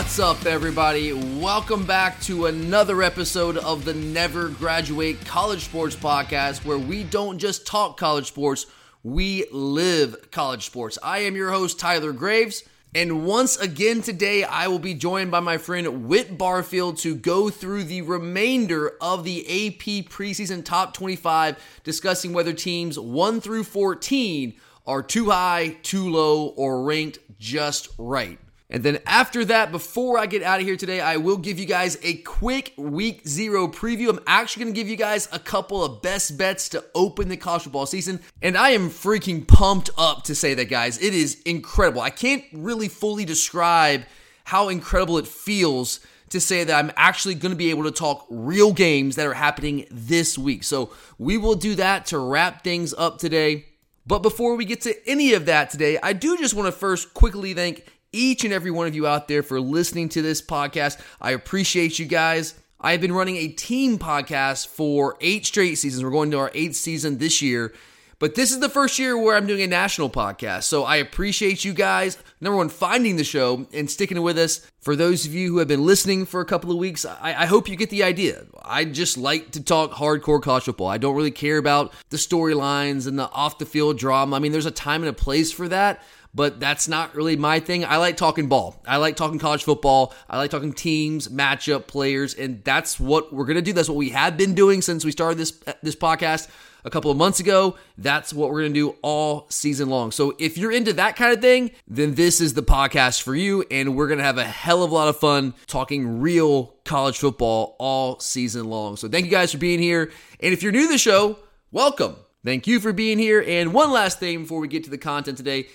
What's up, everybody? Welcome back to another episode of the Never Graduate College Sports Podcast, where we don't just talk college sports, we live college sports. I am your host, Tyler Graves. And once again today, I will be joined by my friend Whit Barfield to go through the remainder of the AP preseason top 25, discussing whether teams 1 through 14 are too high, too low, or ranked just right. And then after that, before I get out of here today, I will give you guys a quick week zero preview. I'm actually going to give you guys a couple of best bets to open the college football season. And I am freaking pumped up to say that, guys. It is incredible. I can't really fully describe how incredible it feels to say that I'm actually going to be able to talk real games that are happening this week. So we will do that to wrap things up today. But before we get to any of that today, I do just want to first quickly thank each and every one of you out there for listening to this podcast. I appreciate you guys. I have been running a team podcast for eight straight seasons. We're going to our eighth season this year. But this is the first year where I'm doing a national podcast. So I appreciate you guys, number one, finding the show and sticking with us. For those of you who have been listening for a couple of weeks, I, I hope you get the idea. I just like to talk hardcore college football. I don't really care about the storylines and the off the field drama. I mean, there's a time and a place for that but that's not really my thing. I like talking ball. I like talking college football. I like talking teams, matchup, players, and that's what we're gonna do. That's what we have been doing since we started this this podcast a couple of months ago. That's what we're gonna do all season long. So if you're into that kind of thing, then this is the podcast for you, and we're gonna have a hell of a lot of fun talking real college football all season long. So thank you guys for being here, and if you're new to the show, welcome. Thank you for being here. And one last thing before we get to the content today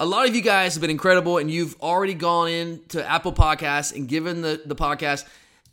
a lot of you guys have been incredible and you've already gone in to apple podcasts and given the, the podcast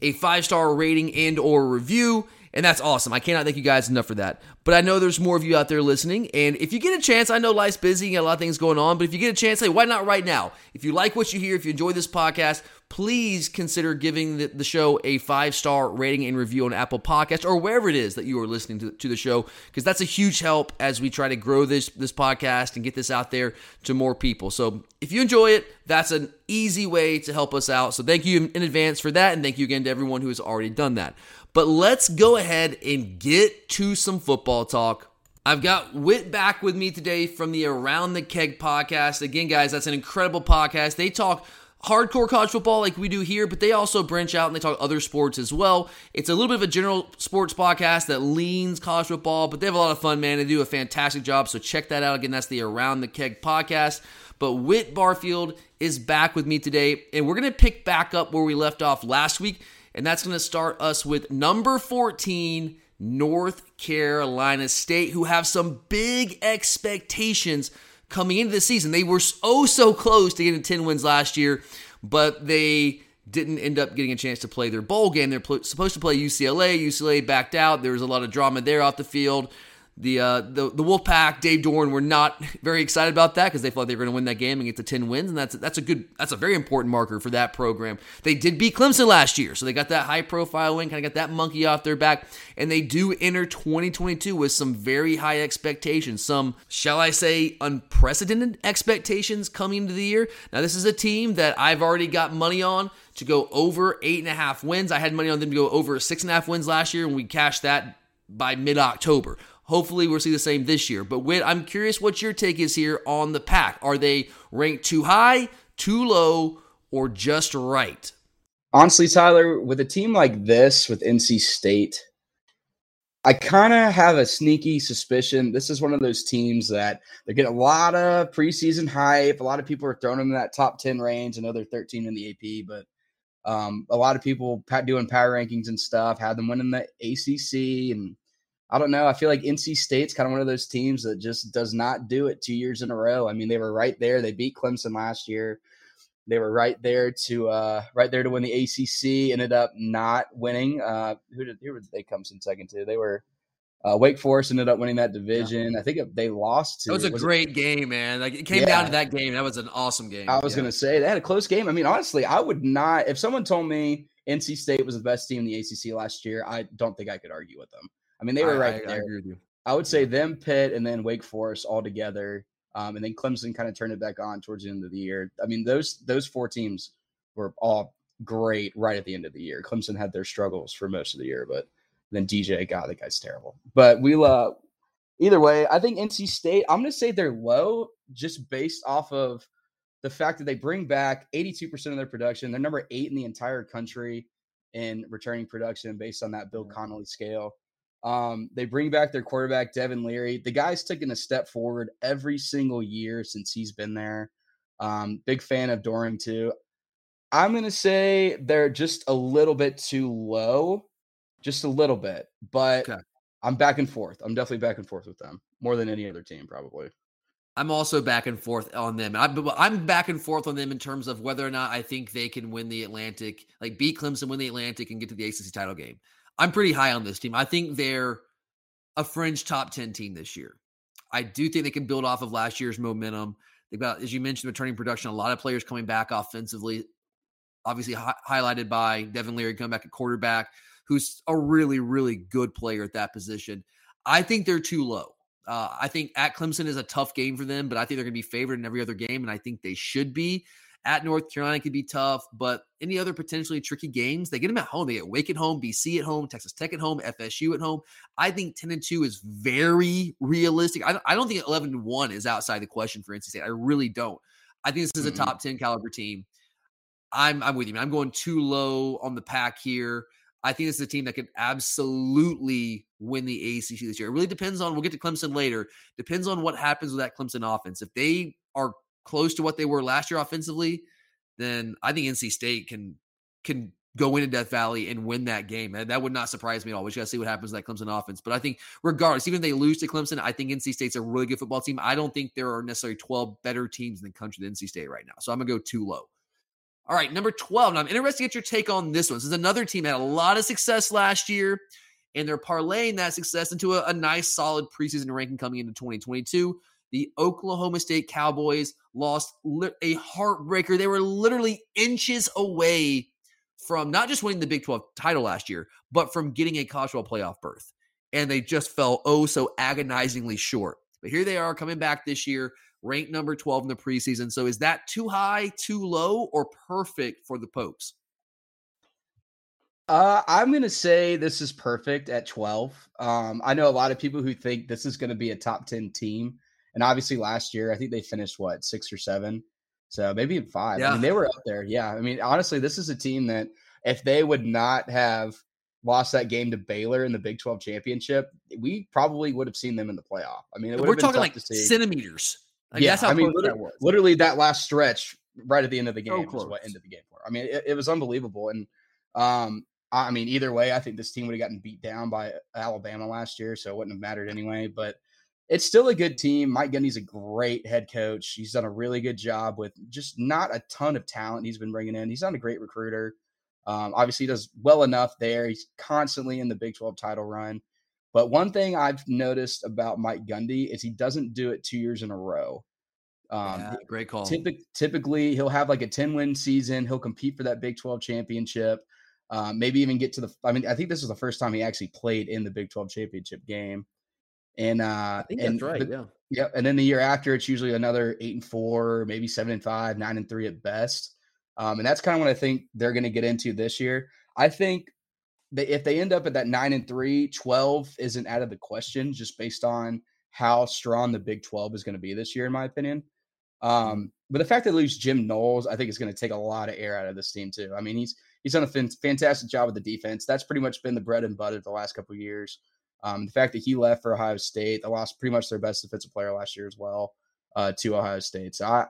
a five star rating and or review and that's awesome. I cannot thank you guys enough for that. But i know there's more of you out there listening and if you get a chance i know life's busy and a lot of things going on but if you get a chance hey why not right now? If you like what you hear if you enjoy this podcast please consider giving the, the show a five star rating and review on Apple Podcast or wherever it is that you are listening to, to the show, because that's a huge help as we try to grow this this podcast and get this out there to more people. So if you enjoy it, that's an easy way to help us out. So thank you in advance for that, and thank you again to everyone who has already done that. But let's go ahead and get to some football talk. I've got Whit back with me today from the Around the Keg podcast. Again, guys, that's an incredible podcast. They talk hardcore college football like we do here, but they also branch out and they talk other sports as well. It's a little bit of a general sports podcast that leans college football, but they have a lot of fun, man. They do a fantastic job. So check that out. Again, that's the Around the Keg podcast. But Whit Barfield is back with me today, and we're going to pick back up where we left off last week, and that's going to start us with number 14, North Carolina State, who have some big expectations coming into the season. They were oh so close to getting 10 wins last year, but they didn't end up getting a chance to play their bowl game. They're pl- supposed to play UCLA. UCLA backed out. There was a lot of drama there off the field the uh, the the Wolfpack, Dave Doeren were not very excited about that because they thought they were going to win that game and get to ten wins, and that's that's a good that's a very important marker for that program. They did beat Clemson last year, so they got that high profile win, kind of got that monkey off their back, and they do enter 2022 with some very high expectations, some shall I say unprecedented expectations coming into the year. Now this is a team that I've already got money on to go over eight and a half wins. I had money on them to go over six and a half wins last year, and we cashed that by mid October. Hopefully, we'll see the same this year. But I'm curious what your take is here on the pack. Are they ranked too high, too low, or just right? Honestly, Tyler, with a team like this, with NC State, I kind of have a sneaky suspicion this is one of those teams that they get a lot of preseason hype. A lot of people are throwing them in that top 10 range. I know they're 13 in the AP, but Um, a lot of people doing power rankings and stuff had them winning the ACC, and I don't know. I feel like NC State's kind of one of those teams that just does not do it two years in a row. I mean, they were right there. They beat Clemson last year. They were right there to uh, right there to win the ACC. Ended up not winning. Uh, who did who did they come in second to? They were uh, Wake Forest ended up winning that division. Yeah. I think they lost to. It was a was great it? game, man. Like it came yeah. down to that game. That was an awesome game. I was yeah. gonna say they had a close game. I mean, honestly, I would not if someone told me NC State was the best team in the ACC last year. I don't think I could argue with them. I mean, they were I, right I, there. I, I would say them, Pitt, and then Wake Forest all together, um, and then Clemson kind of turned it back on towards the end of the year. I mean, those those four teams were all great right at the end of the year. Clemson had their struggles for most of the year, but then DJ, God, that guy's terrible. But we uh either way, I think NC State, I'm gonna say they're low just based off of the fact that they bring back 82% of their production. They're number eight in the entire country in returning production based on that Bill Connelly scale. Um, they bring back their quarterback, Devin Leary. The guy's taken a step forward every single year since he's been there. Um, big fan of Doeren, too. I'm going to say they're just a little bit too low just a little bit. But okay. I'm back and forth. I'm definitely back and forth with them more than any other team, probably. I'm also back and forth on them. I'm, I'm back and forth on them in terms of whether or not I think they can win the Atlantic, like beat Clemson, win the Atlantic, and get to the ACC title game. I'm pretty high on this team. I think they're a fringe top 10 team this year. I do think they can build off of last year's momentum. They've got, as you mentioned, returning production, a lot of players coming back offensively, obviously hi- highlighted by Devin Leary coming back at quarterback who's a really, really good player at that position. I think they're too low. Uh, I think at Clemson is a tough game for them, but I think they're going to be favored in every other game, and I think they should be. At North Carolina could be tough, but any other potentially tricky games, they get them at home. They get Wake at home, BC at home, Texas Tech at home, FSU at home. I think 10 and 2 is very realistic. I, I don't think 11 and 1 is outside the question for NC State. I really don't. I think this is a mm-hmm. top 10 caliber team. I'm I'm with you. I'm going too low on the pack here. I think this is a team that could absolutely win the ACC this year. It really depends on, we'll get to Clemson later, depends on what happens with that Clemson offense. If they are close to what they were last year offensively, then I think NC State can can go into Death Valley and win that game. And that would not surprise me at all. We just got to see what happens with that Clemson offense. But I think, regardless, even if they lose to Clemson, I think NC State's a really good football team. I don't think there are necessarily 12 better teams in the country than NC State right now. So I'm going to go too low. All right, number 12. Now, I'm interested to get your take on this one. This is another team had a lot of success last year, and they're parlaying that success into a, a nice, solid preseason ranking coming into 2022. The Oklahoma State Cowboys lost a heartbreaker. They were literally inches away from not just winning the Big 12 title last year, but from getting a college football playoff berth. And they just fell oh so agonizingly short. But here they are coming back this year ranked number 12 in the preseason. So is that too high, too low, or perfect for the Pokes? Uh, I'm going to say this is perfect at 12. Um, I know a lot of people who think this is going to be a top 10 team. And obviously, last year, I think they finished what, six or seven? So maybe five. Yeah. I mean, they were up there. Yeah. I mean, honestly, this is a team that if they would not have lost that game to Baylor in the Big 12 championship, we probably would have seen them in the playoff. I mean, we're talking like centimeters. Like, yeah, I mean, literally that, literally that, last stretch right at the end of the game so is what ended the game for. I mean, it, it was unbelievable. And um, I mean, either way, I think this team would have gotten beat down by Alabama last year, so it wouldn't have mattered anyway. But it's still a good team. Mike Gundy's a great head coach. He's done a really good job with just not a ton of talent he's been bringing in. He's not a great recruiter. Um, obviously, he does well enough there. He's constantly in the Big 12 title run. But one thing I've noticed about Mike Gundy is he doesn't do it two years in a row. Um, yeah, great call. Typically, typically, he'll have like a 10 win season. He'll compete for that Big 12 championship. Um, maybe even get to the. I mean, I think this is the first time he actually played in the Big 12 championship game. And uh, I think and, that's right. yeah. Yeah. And then the year after, it's usually another eight and four, maybe seven and five, nine and three at best. Um, and that's kind of what I think they're going to get into this year. I think that if they end up at that nine and three, 12 isn't out of the question just based on how strong the Big 12 is going to be this year, in my opinion. Mm-hmm. Um, but the fact that they lose Jim Knowles, I think is going to take a lot of air out of this team too. I mean, he's he's done a fantastic job with the defense. That's pretty much been the bread and butter the last couple of years. Um, the fact that he left for Ohio State, they lost pretty much their best defensive player last year as well uh, to Ohio State. So I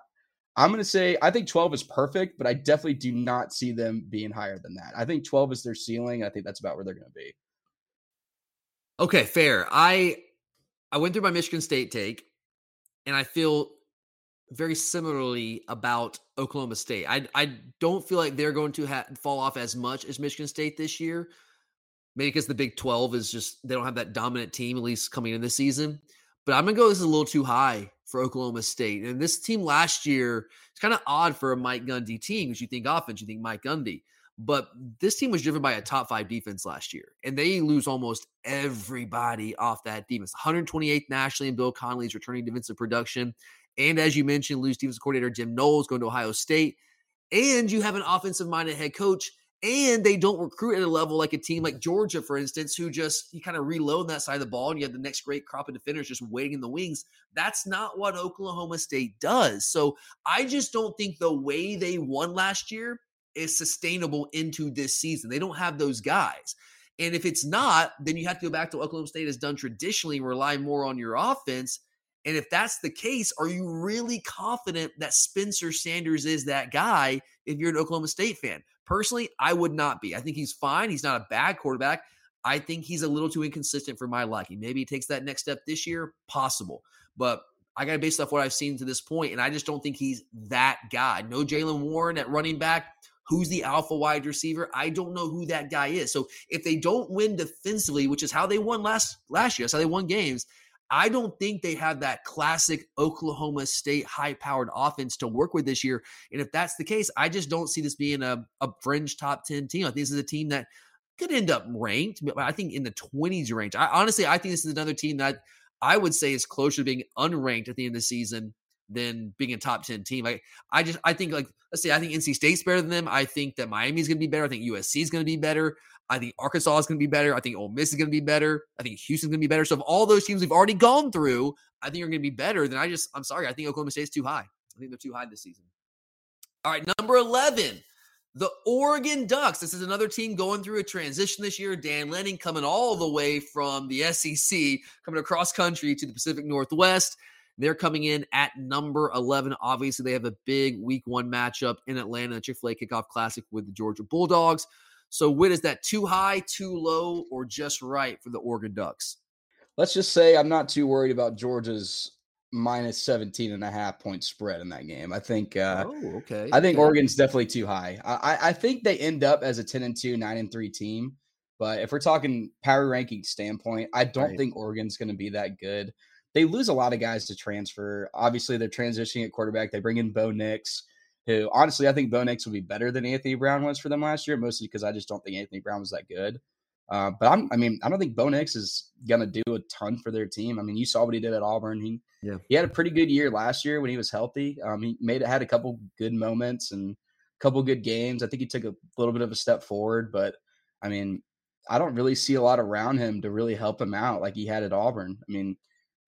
I'm going to say I think 12 is perfect, but I definitely do not see them being higher than that. I think 12 is their ceiling. I think that's about where they're going to be. Okay, fair. I I went through my Michigan State take, and I feel very similarly about Oklahoma State. I I don't feel like they're going to ha- fall off as much as Michigan State this year. Maybe because the Big 12 is just they don't have that dominant team at least coming in this season. But I'm gonna go. This is a little too high for Oklahoma State. And this team last year, it's kind of odd for a Mike Gundy team because you think offense, you think Mike Gundy. But this team was driven by a top five defense last year, and they lose almost everybody off that defense. 128th nationally in Bill Connelly's returning defensive production. And as you mentioned, lose defensive coordinator Jim Knowles going to Ohio State. And you have an offensive minded head coach and they don't recruit at a level like a team like mm-hmm. Georgia, for instance, who just you kind of reload that side of the ball and you have the next great crop of defenders just waiting in the wings. That's not what Oklahoma State does. So I just don't think the way they won last year is sustainable into this season. They don't have those guys. And if it's not, then you have to go back to what Oklahoma State has done traditionally rely more on your offense. And if that's the case, are you really confident that Spencer Sanders is that guy if you're an Oklahoma State fan? Personally, I would not be. I think he's fine. He's not a bad quarterback. I think he's a little too inconsistent for my liking. Maybe he takes that next step this year, possible. But I got to base off what I've seen to this point, and I just don't think he's that guy. No Jaylen Warren at running back. Who's the alpha wide receiver? I don't know who that guy is. So if they don't win defensively, which is how they won last last year, that's how they won games. I don't think they have that classic Oklahoma State high powered offense to work with this year. And if that's the case, I just don't see this being a, a fringe top 10 team. I think this is a team that could end up ranked, but I think in the 20s range. I honestly, I think this is another team that I would say is closer to being unranked at the end of the season than being a top 10 team. Like I just I think like let's say I think NC State's better than them. I think that Miami's gonna be better. I think USC is gonna be better. I think Arkansas is going to be better. I think Ole Miss is going to be better. I think Houston's going to be better. So, of all those teams we've already gone through, I think are going to be better. Then I just, I'm sorry, I think Oklahoma State's too high. I think they're too high this season. All right, number 11, the Oregon Ducks. This is another team going through a transition this year. Dan Lanning coming all the way from the SEC, coming across country to the Pacific Northwest. They're coming in at number 11. Obviously, they have a big week one matchup in Atlanta, the Chick fil A kickoff classic with the Georgia Bulldogs. So, Whit, is that too high, too low, or just right for the Oregon Ducks? Let's just say I'm not too worried about Georgia's minus 17 and a half point spread in that game. I think uh oh, okay. I think Oregon's definitely too high. I, I think they end up as a 10 and 2, 9 and 3 team. But if we're talking power ranking standpoint, I don't right. think Oregon's going to be that good. They lose a lot of guys to transfer. Obviously, they're transitioning at quarterback. They bring in Bo Nix who honestly I think Bo Nix will be better than Anthony Brown was for them last year, mostly because I just don't think Anthony Brown was that good. Uh, but I'm, I mean, I don't think Bo Nix is gonna do a ton for their team. I mean, you saw what he did at Auburn. He, yeah, he had a pretty good year last year when he was healthy. Um, he made it had a couple good moments and a couple good games. I think he took a little bit of a step forward, but I mean, I don't really see a lot around him to really help him out like he had at Auburn. I mean,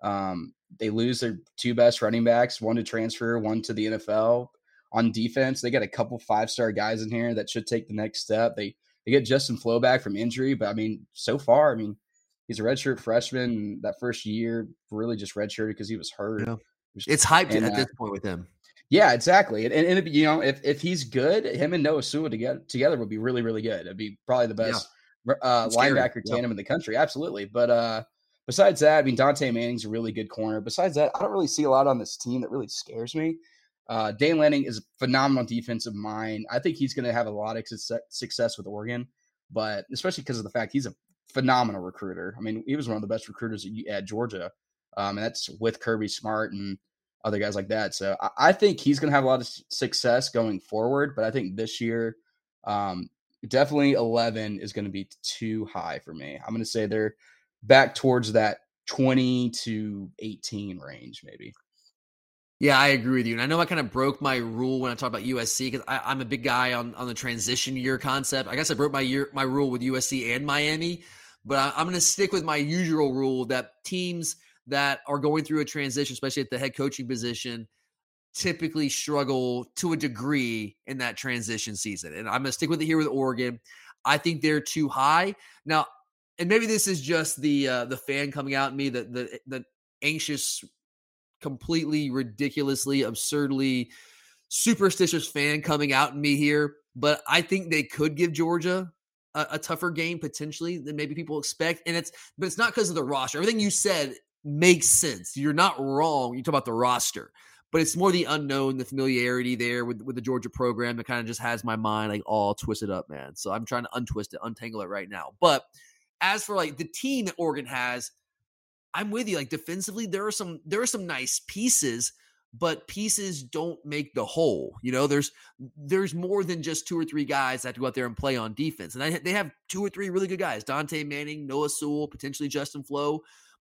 um, they lose their two best running backs, one to transfer, one to the NFL on defense. They got a couple five star guys in here that should take the next step. They they get Justin Flowe back from injury, but I mean, so far, I mean, he's a redshirt freshman. That first year, really just redshirted because he was hurt. Yeah. It's hyped and, at uh, this point with him. Yeah, exactly. And, and, and, you know, if, if he's good, him and Noah Sewell together together would be really, really good. It'd be probably the best yeah. uh, linebacker tandem in the country. Absolutely. But uh, besides that, I mean, Dontae Manning's a really good corner. Besides that, I don't really see a lot on this team that really scares me. Uh, Dan Lanning is a phenomenal defensive mind. I think he's going to have a lot of success with Oregon, but especially because of the fact he's a phenomenal recruiter. I mean, he was one of the best recruiters at Georgia, um, and that's with Kirby Smart and other guys like that. So I, I think he's going to have a lot of success going forward. But I think this year, um, definitely 11 is going to be too high for me. I'm going to say they're back towards that 20 to 18 range, maybe. Yeah, I agree with you. And I know I kind of broke my rule when I talk about USC because I'm a big guy on, on the transition year concept. I guess I broke my year my rule with USC and Miami, but I, I'm going to stick with my usual rule that teams that are going through a transition, especially at the head coaching position, typically struggle to a degree in that transition season. And I'm going to stick with it here with Oregon. I think they're too high now, and maybe this is just the uh, the fan coming out in me, the the the anxious completely ridiculously absurdly superstitious fan coming out in me here, but I think they could give Georgia a, a tougher game potentially than maybe people expect. And it's but it's not because of the roster. Everything you said makes sense. You're not wrong. You talk about the roster, but it's more the unknown, the familiarity there with, with the Georgia program that kind of just has my mind like all twisted up, man. So I'm trying to untwist it, untangle it right now. But as for like the team that Oregon has, I'm with you. Like defensively, there are some there are some nice pieces, but pieces don't make the whole. You know, there's there's more than just two or three guys that have to go out there and play on defense, and I, they have two or three really good guys: Dontae Manning, Noah Sewell, potentially Justin Flowe,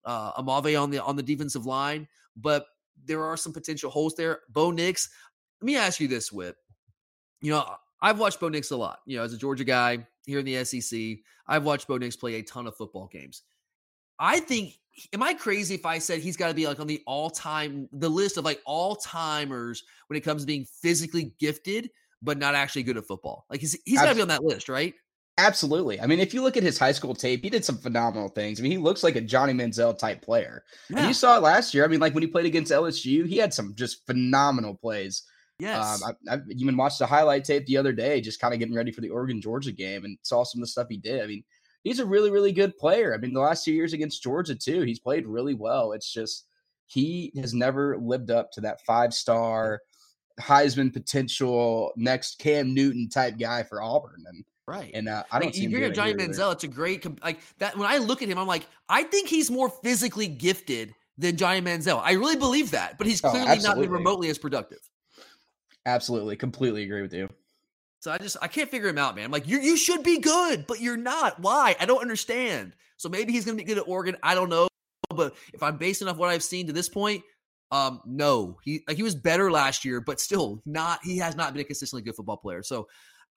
uh, Aumavae on the on the defensive line. But there are some potential holes there. Bo Nix. Let me ask you this, Whit. You know, I've watched Bo Nix a lot. You know, as a Georgia guy here in the SEC, I've watched Bo Nix play a ton of football games. I think am I crazy if I said he's got to be like on the all-time the list of like all-timers when it comes to being physically gifted but not actually good at football? Like he's he's got to be on that list, right? Absolutely. I mean, if you look at his high school tape, he did some phenomenal things. I mean, he looks like a Johnny Manziel type player. Yeah. And you saw it last year. I mean, like when he played against LSU, he had some just phenomenal plays. Yes. Um, I, I even watched the highlight tape the other day, just kind of getting ready for the Oregon Georgia game and saw some of the stuff he did. I mean, he's a really, really good player. I mean, the last two years against Georgia, too, he's played really well. It's just he has never lived up to that five star Heisman potential next Cam Newton type guy for Auburn. And Right. And uh, I don't like, you bring up Johnny Manziel, it's a great like that. When I look at him, I'm like, I think he's more physically gifted than Johnny Manziel. I really believe that, but he's oh, clearly oh, not been remotely as productive. Absolutely, completely agree with you. So I just I can't figure him out, man. I'm like, you you should be good, but you're not. Why? I don't understand. So maybe he's gonna be good at Oregon. I don't know. But if I'm basing off what I've seen to this point, um, no, he like he was better last year, but still not. He has not been a consistently good football player. So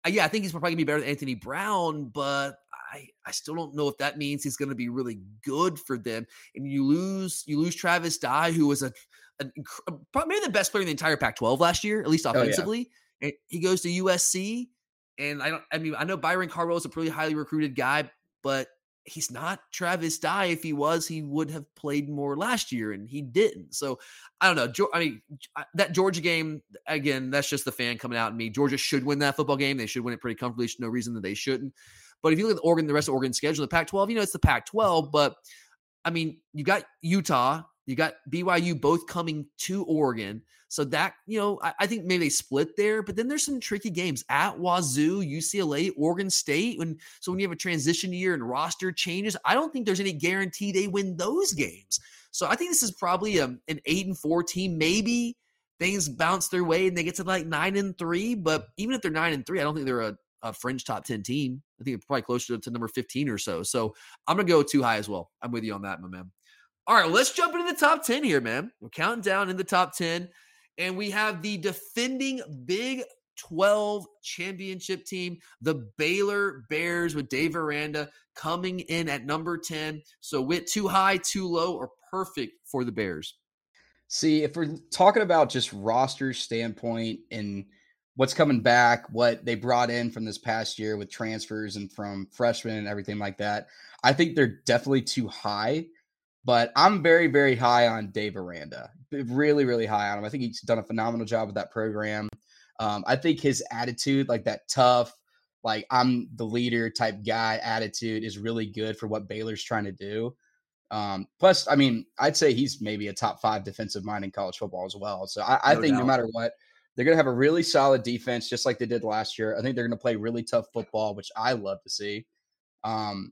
uh, yeah, I think he's probably gonna be better than Anthony Brown, but I I still don't know if that means he's gonna be really good for them. And you lose you lose Travis Dye, who was a, a probably the best player in the entire Pac-12 last year, at least offensively. Oh, yeah. And he goes to USC, and I don't. I mean, I know Byron Cardwell is a pretty highly recruited guy, but he's not Travis Dye. If he was, he would have played more last year, and he didn't. So I don't know. I mean, that Georgia game again. That's just the fan coming out in me. Georgia should win that football game. They should win it pretty comfortably. no reason that they shouldn't. But if you look at the Oregon, the rest of Oregon schedule, the Pac-12, you know, it's the Pac-12. But I mean, you got Utah, you got BYU both coming to Oregon. So that, you know, I, I, think maybe they split there, but then there's some tricky games at Wazoo, UCLA, Oregon State. When so when you have a transition year and roster changes, I don't think there's any guarantee they win those games. So I think this is probably a, an eight and four team. Maybe things bounce their way and they get to like nine and three. But even if they're nine and three, I don't think they're a, a fringe top 10 team. I think it's probably closer to number 15 or so. So I'm going to go too high as well. I'm with you on that, my man. All right, let's jump into the top 10 here, man. We're counting down in the top 10. And we have the defending Big 12 championship team, the Baylor Bears Whit Dave Aranda coming in at number 10. So, with too high, too low, or perfect for the Bears? See, if we're talking about just roster standpoint and what's coming back, what they brought in from this past year with transfers and from freshmen and everything like that, I think they're definitely too high. But I'm very, very high on Dave Aranda. Really, really high on him. I think he's done a phenomenal job with that program. Um, I think his attitude, like that tough, like I'm the leader type guy attitude, is really good for what Baylor's trying to do. Um, plus, I mean, I'd say he's maybe a top five defensive mind in college football as well. So I, I no think doubt. no matter what, they're going to have a really solid defense, just like they did last year. I think they're going to play really tough football, which I love to see. Um,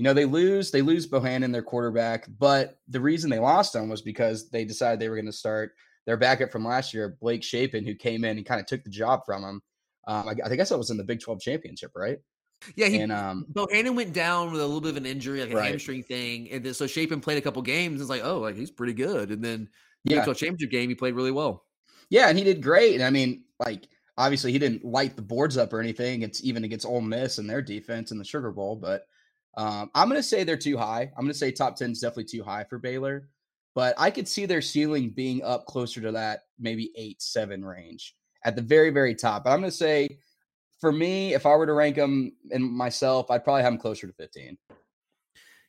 you know, they lose, they lose Bohanon, their quarterback, but the reason they lost him was because they decided they were going to start their backup from last year, Blake Shapen, who came in and kind of took the job from him. Um, I, I guess that was in the Big 12 championship, right? Yeah, he, and um, Bohanon went down with a little bit of an injury, like a right. hamstring thing, and then so Shapen played a couple games. And it's like, oh, like he's pretty good. And then the yeah. Big 12 championship game, he played really well. Yeah, and he did great. And I mean, like obviously he didn't light the boards up or anything. It's even against Ole Miss and their defense in the Sugar Bowl, but um, I'm going to say they're too high. I'm going to say top 10 is definitely too high for Baylor, but I could see their ceiling being up closer to that maybe eight, seven range at the very, very top. But I'm going to say for me, if I were to rank them and myself, I'd probably have them closer to 15.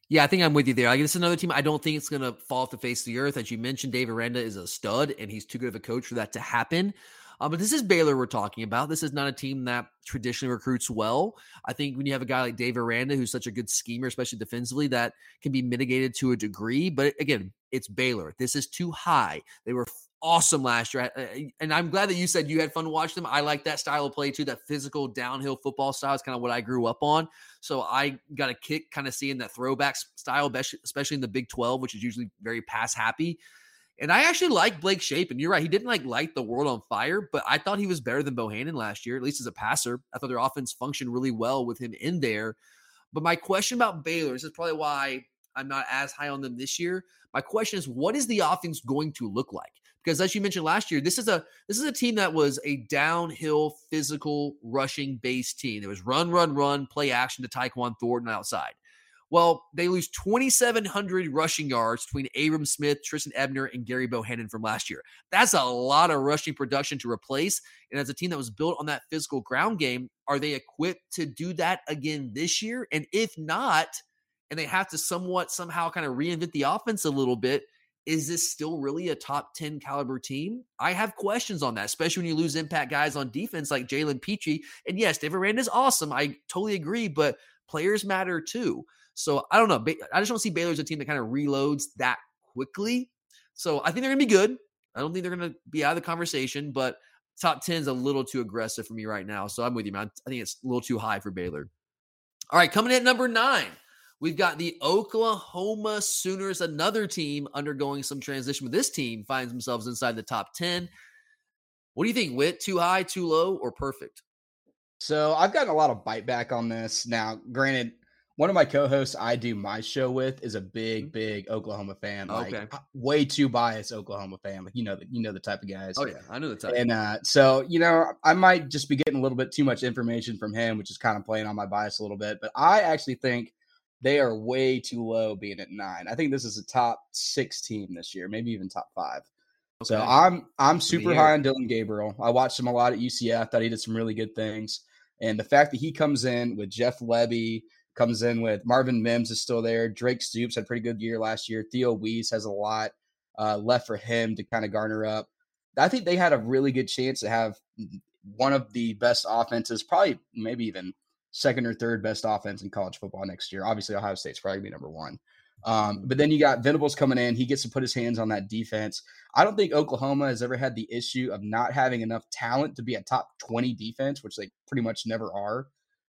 Yeah, I think I'm with you there. I guess another team I don't think it's going to fall off the face of the earth. As you mentioned, Dave Aranda is a stud, and he's too good of a coach for that to happen. Um, but this is Baylor we're talking about. This is not a team that traditionally recruits well. I think when you have a guy like Dave Aranda, who's such a good schemer, especially defensively, that can be mitigated to a degree. But again, it's Baylor. This is too high. They were awesome last year. And I'm glad that you said you had fun watching them. I like that style of play too. That physical downhill football style is kind of what I grew up on. So I got a kick kind of seeing that throwback style, especially in the Big 12, which is usually very pass happy. And I actually like Blake Shapen. You're right. He didn't like light the world on fire, but I thought he was better than Bohanon last year, at least as a passer. I thought their offense functioned really well with him in there. But my question about Baylor, this is probably why I'm not as high on them this year. My question is, what is the offense going to look like? Because as you mentioned last year, this is a this is a team that was a downhill, physical, rushing based team. It was run, run, run, play action to Tyquan Thornton outside. Well, they lose 2,700 rushing yards between Abram Smith, Trestan Ebner, and Gerry Bohanon from last year. That's a lot of rushing production to replace. And as a team that was built on that physical ground game, are they equipped to do that again this year? And if not, and they have to somewhat somehow kind of reinvent the offense a little bit, is this still really a top 10 caliber team? I have questions on that, especially when you lose impact guys on defense like Jalen Pitre. And yes, David Aranda is awesome. I totally agree, but players matter too. So I don't know. I just don't see Baylor as a team that kind of reloads that quickly. So I think they're going to be good. I don't think they're going to be out of the conversation, but top 10 is a little too aggressive for me right now. So I'm with you, man. I think it's a little too high for Baylor. All right, coming in at number nine, we've got the Oklahoma Sooners, another team undergoing some transition, but this team finds themselves inside the top 10. What do you think, Whit? Too high, too low, or perfect? So I've gotten a lot of bite back on this. Now, granted, one of my co-hosts I do my show with is a big, mm-hmm. big Oklahoma fan. Like okay. way too biased Oklahoma fan. Like you know that you know the type of guys. Oh yeah, I know the type. And uh, so you know, I might just be getting a little bit too much information from him, which is kind of playing on my bias a little bit. But I actually think they are way too low being at nine. I think this is a top six team this year, maybe even top five. Okay. So I'm I'm super high on Dillon Gabriel. I watched him a lot at UCF. Thought he did some really good things. And the fact that he comes in with Jeff Lebby, comes in with Marvin Mims is still there. Drake Stoops had a pretty good year last year. Theo Wease has a lot uh, left for him to kind of garner up. I think they had a really good chance to have one of the best offenses, probably maybe even second or third best offense in college football next year. Obviously, Ohio State's probably gonna be number one. Um, but then you got Venables coming in. He gets to put his hands on that defense. I don't think Oklahoma has ever had the issue of not having enough talent to be a top 20 defense, which they pretty much never are.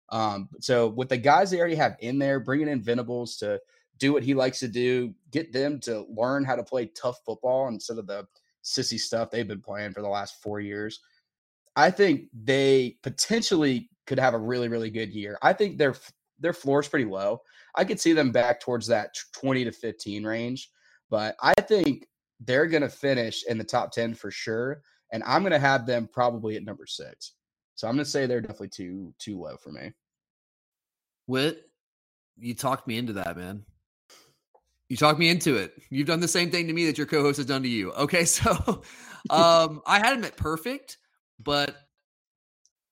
Um, so with the guys they already have in there, bringing in Venables to do what he likes to do, get them to learn how to play tough football instead of the sissy stuff they've been playing for the last four years. I think they potentially could have a really, really good year. I think their their floor is pretty low. I could see them back towards that 20 to 15 range, but I think they're going to finish in the top 10 for sure. And I'm going to have them probably at number six. So I'm going to say they're definitely too too low for me. Whit, you talked me into that, man. You talked me into it. You've done the same thing to me that your co-host has done to you. Okay, so um, I had him at perfect, but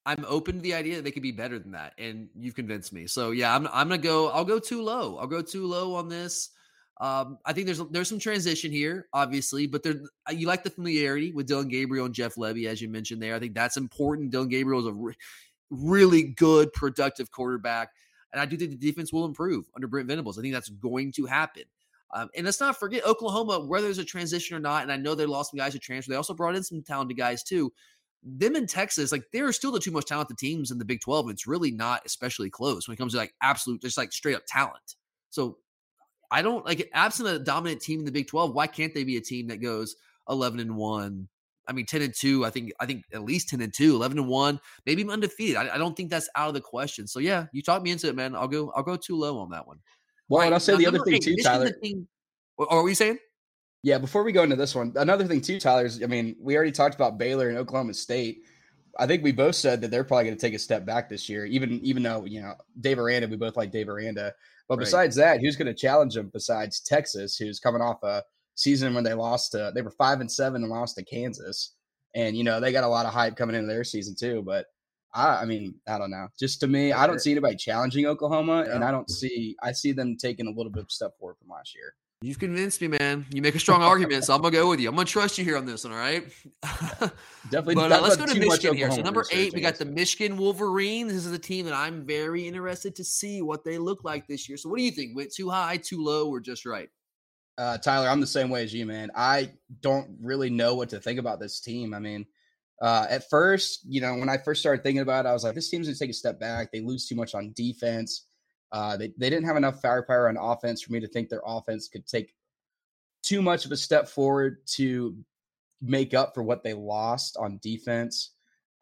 I'm open to the idea that they could be better than that, and you've convinced me. So yeah, I'm I'm gonna go. I'll go too low. I'll go too low on this. Um, I think there's there's some transition here, obviously, but there you like the familiarity with Dillon Gabriel and Jeff Lebby, as you mentioned there. I think that's important. Dillon Gabriel is a re- really good, productive quarterback. And I do think the defense will improve under Brent Venables. I think that's going to happen. Um, and let's not forget Oklahoma, whether there's a transition or not. And I know they lost some guys to transfer. They also brought in some talented guys too. Them in Texas, like there are still the two most talented teams in the Big 12. And it's really not especially close when it comes to like absolute, just like straight up talent. So I don't like absent a dominant team in the Big 12. Why can't they be a team that goes 11 and 1, I mean, 10 and 2, I think, I think at least 10 and 2, 11 and 1, maybe even undefeated. I, I, don't think that's out of the question. So yeah, you talked me into it, man. I'll go, I'll go too low on that one. Well, right, and I'll say the other thing eight, too, Tyler. Thing, what are we saying? Yeah, before we go into this one, another thing too, Tyler, is I mean, we already talked about Baylor and Oklahoma State. I think we both said that they're probably going to take a step back this year, even even though you know Dave Aranda, we both like Dave Aranda. But right. besides that, who's going to challenge them besides Texas, who's coming off a season when they lost to they were five and seven and lost to Kansas and you know they got a lot of hype coming into their season too. But I, I mean, I don't know. Just to me, I don't see anybody challenging Oklahoma, yeah. and I don't see I see them taking a little bit of step forward from last year. You've convinced me, man. You make a strong argument, so I'm gonna go with you. I'm gonna trust you here on this one. All right. Definitely. but uh, let's go to Michigan here. So number eight, we got the Michigan Wolverines. This is a team that I'm very interested to see what they look like this year. So what do you think? Went too high, too low, or just right? Uh, Tyler, I'm the same way as you, man. I don't really know what to think about this team. I mean, uh, at first, you know, when I first started thinking about it, I was like, this team's gonna take a step back. They lose too much on defense. Uh, they, they didn't have enough firepower on offense for me to think their offense could take too much of a step forward to make up for what they lost on defense.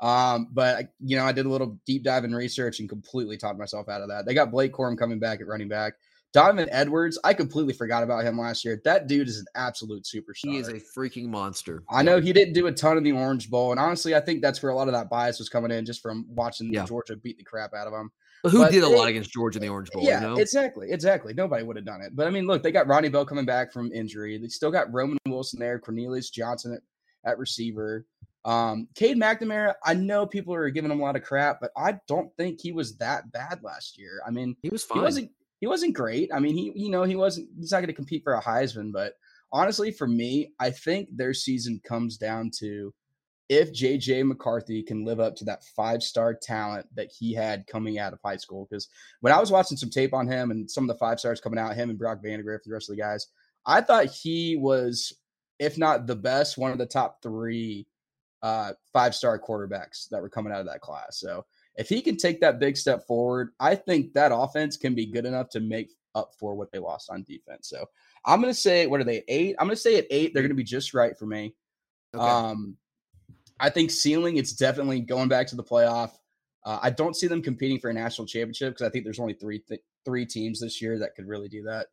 Um, but you know, I did a little deep dive in research and completely talked myself out of that. They got Blake Corum coming back at running back. Donovan Edwards, I completely forgot about him last year. That dude is an absolute superstar. He is a freaking monster. I know he didn't do a ton in the Orange Bowl, and honestly, I think that's where a lot of that bias was coming in just from watching yeah. Georgia beat the crap out of him. But who but did a lot against Georgia in the Orange Bowl? Yeah, you know? exactly, exactly. Nobody would have done it. But I mean, look, they got Ronnie Bell coming back from injury. They still got Roman Wilson there, Cornelius Johnson at, at receiver. Um, Cade McNamara, I know people are giving him a lot of crap, but I don't think he was that bad last year. I mean, he was fine. He wasn't. He wasn't great. I mean, he you know he wasn't. He's not going to compete for a Heisman, but honestly, for me, I think their season comes down to if JJ McCarthy can live up to that five star talent that he had coming out of high school. Because when I was watching some tape on him and some of the five stars coming out, him and Brock Vandagriff, the rest of the guys, I thought he was, if not the best, one of the top three uh, five star quarterbacks that were coming out of that class. So if he can take that big step forward, I think that offense can be good enough to make up for what they lost on defense. So I'm going to say, what are they, eight? I'm going to say at eight, they're going to be just right for me. Okay. Um, I think ceiling, it's definitely going back to the playoff. Uh, I don't see them competing for a national championship because I think there's only three th- three teams this year that could really do that.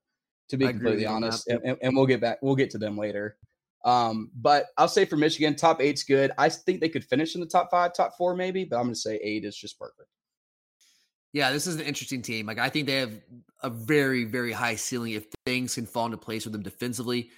To be I completely honest, and, and, and, we'll get back, we'll get to them later. Um, but I'll say for Michigan, top eight's good. I think they could finish in the top five, top four, maybe. But I'm going to say eight is just perfect. Yeah, this is an interesting team. Like I think they have a very, very high ceiling if things can fall into place with them defensively.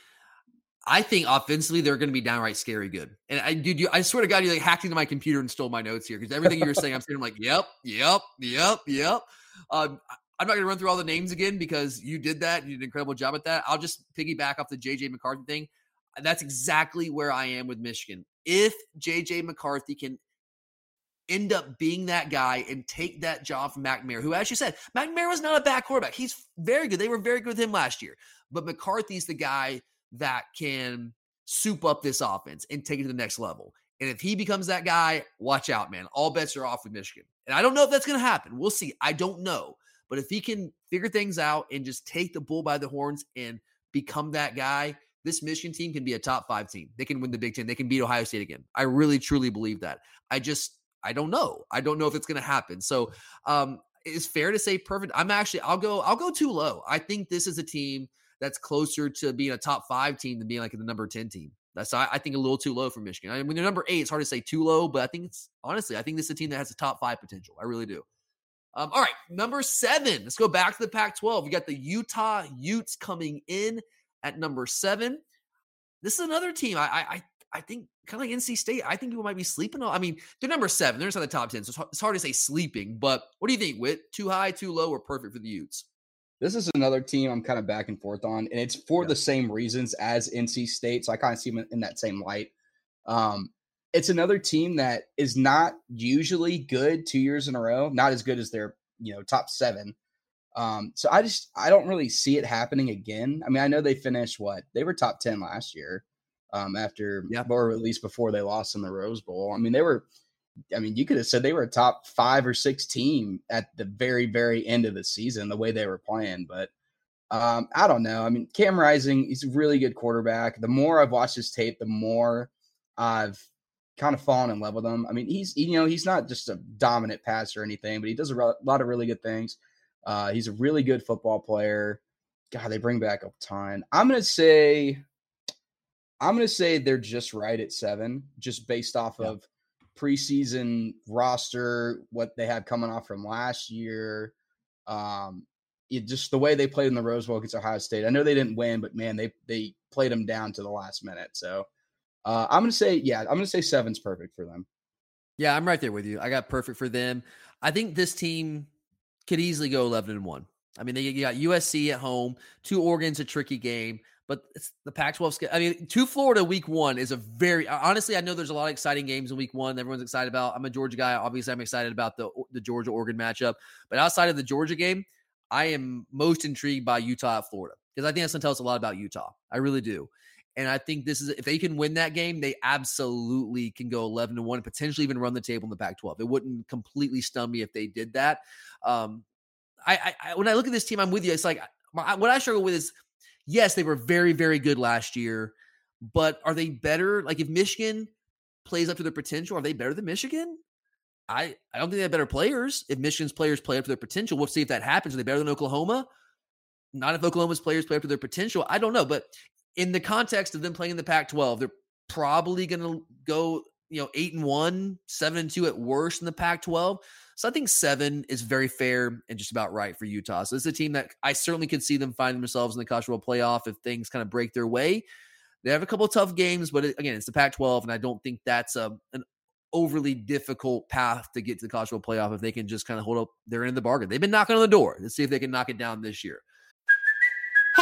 I think offensively they're going to be downright scary good. And I, dude, you, I swear to God, you like hacked into my computer and stole my notes here because everything you were saying, I'm saying, I'm like, yep, yep, yep, yep. Um, I'm not going to run through all the names again because you did that. You did an incredible job at that. I'll just piggyback off the JJ McCarthy thing. That's exactly where I am with Michigan. If JJ McCarthy can end up being that guy and take that job from McNamara, who, as you said, McNamara was not a bad quarterback. He's very good. They were very good with him last year. But McCarthy's the guy that can soup up this offense and take it to the next level. And if he becomes that guy, watch out, man. All bets are off with Michigan. And I don't know if that's going to happen. We'll see. I don't know. But if he can figure things out and just take the bull by the horns and become that guy, this Michigan team can be a top five team. They can win the Big Ten. They can beat Ohio State again. I really, truly believe that. I just, I don't know. I don't know if it's going to happen. So, um, it's fair to say perfect. I'm actually, I'll go, I'll go too low. I think this is a team that's closer to being a top five team than being like the number 10 team. That's I, think a little too low for Michigan. I mean, they're number eight, it's hard to say too low, but I think it's honestly, I think this is a team that has a top five potential. I really do. Um, all right, number seven. Let's go back to the Pac-12. We got the Utah Utes coming in at number seven. This is another team. I I I think kind of like NC State. I think people might be sleeping on. I mean, they're number seven. They're inside the top ten, so it's hard to say sleeping. But what do you think? Whit too high, too low, or perfect for the Utes? This is another team I'm kind of back and forth on, and it's for yeah. the same reasons as NC State. So I kind of see them in that same light. Um, it's another team that is not usually good two years in a row, not as good as their you know top seven. Um, so I just I don't really see it happening again. I mean, I know they finished what they were top ten last year, um, after yeah. or at least before they lost in the Rose Bowl. I mean, they were I mean, you could have said they were a top five or six team at the very, very end of the season, the way they were playing. But um, I don't know. I mean, Cam Rising, he's a really good quarterback. The more I've watched his tape, the more I've kind of fallen in love with him. I mean, he's you know he's not just a dominant passer or anything, but he does a re- lot of really good things. Uh, he's a really good football player. God, they bring back a ton. I'm gonna say, I'm gonna say they're just right at seven, just based off yeah. of preseason roster, what they had coming off from last year. Um, it just the way they played in the Rose Bowl against Ohio State. I know they didn't win, but man, they they played them down to the last minute. So uh, I'm gonna say, yeah, I'm gonna say seven's perfect for them. Yeah, I'm right there with you. I got perfect for them. I think this team could easily go 11 and one. I mean, they you got USC at home. Two Oregon's a tricky game, but it's the Pac-12. I mean, to Florida week one is a very honestly. I know there's a lot of exciting games in week one. Everyone's excited about. I'm a Georgia guy. Obviously, I'm excited about the the Georgia Oregon matchup. But outside of the Georgia game, I am most intrigued by Utah at Florida because I think that's going to tell us a lot about Utah. I really do. And I think this is if they can win that game, they absolutely can go 11 to 1 and potentially even run the table in the Pac 12. It wouldn't completely stun me if they did that. Um, I, I, when I look at this team, I'm with you. It's like my, what I struggle with is yes, they were very, very good last year, but are they better? Like if Michigan plays up to their potential, are they better than Michigan? I, I don't think they have better players. If Michigan's players play up to their potential, we'll see if that happens. Are they better than Oklahoma? Not if Oklahoma's players play up to their potential. I don't know. But in the context of them playing in the Pac 12, they're probably going to go, you know, eight and one, seven and two at worst in the Pac 12. So I think seven is very fair and just about right for Utah. So it's a team that I certainly could see them finding themselves in the college football playoff if things kind of break their way. They have a couple tough games, but uh, again, it's the Pac 12, and I don't think that's a, an overly difficult path to get to the college football playoff if they can just kind of hold up their end of the bargain. They've been knocking on the door. Let's see if they can knock it down this year.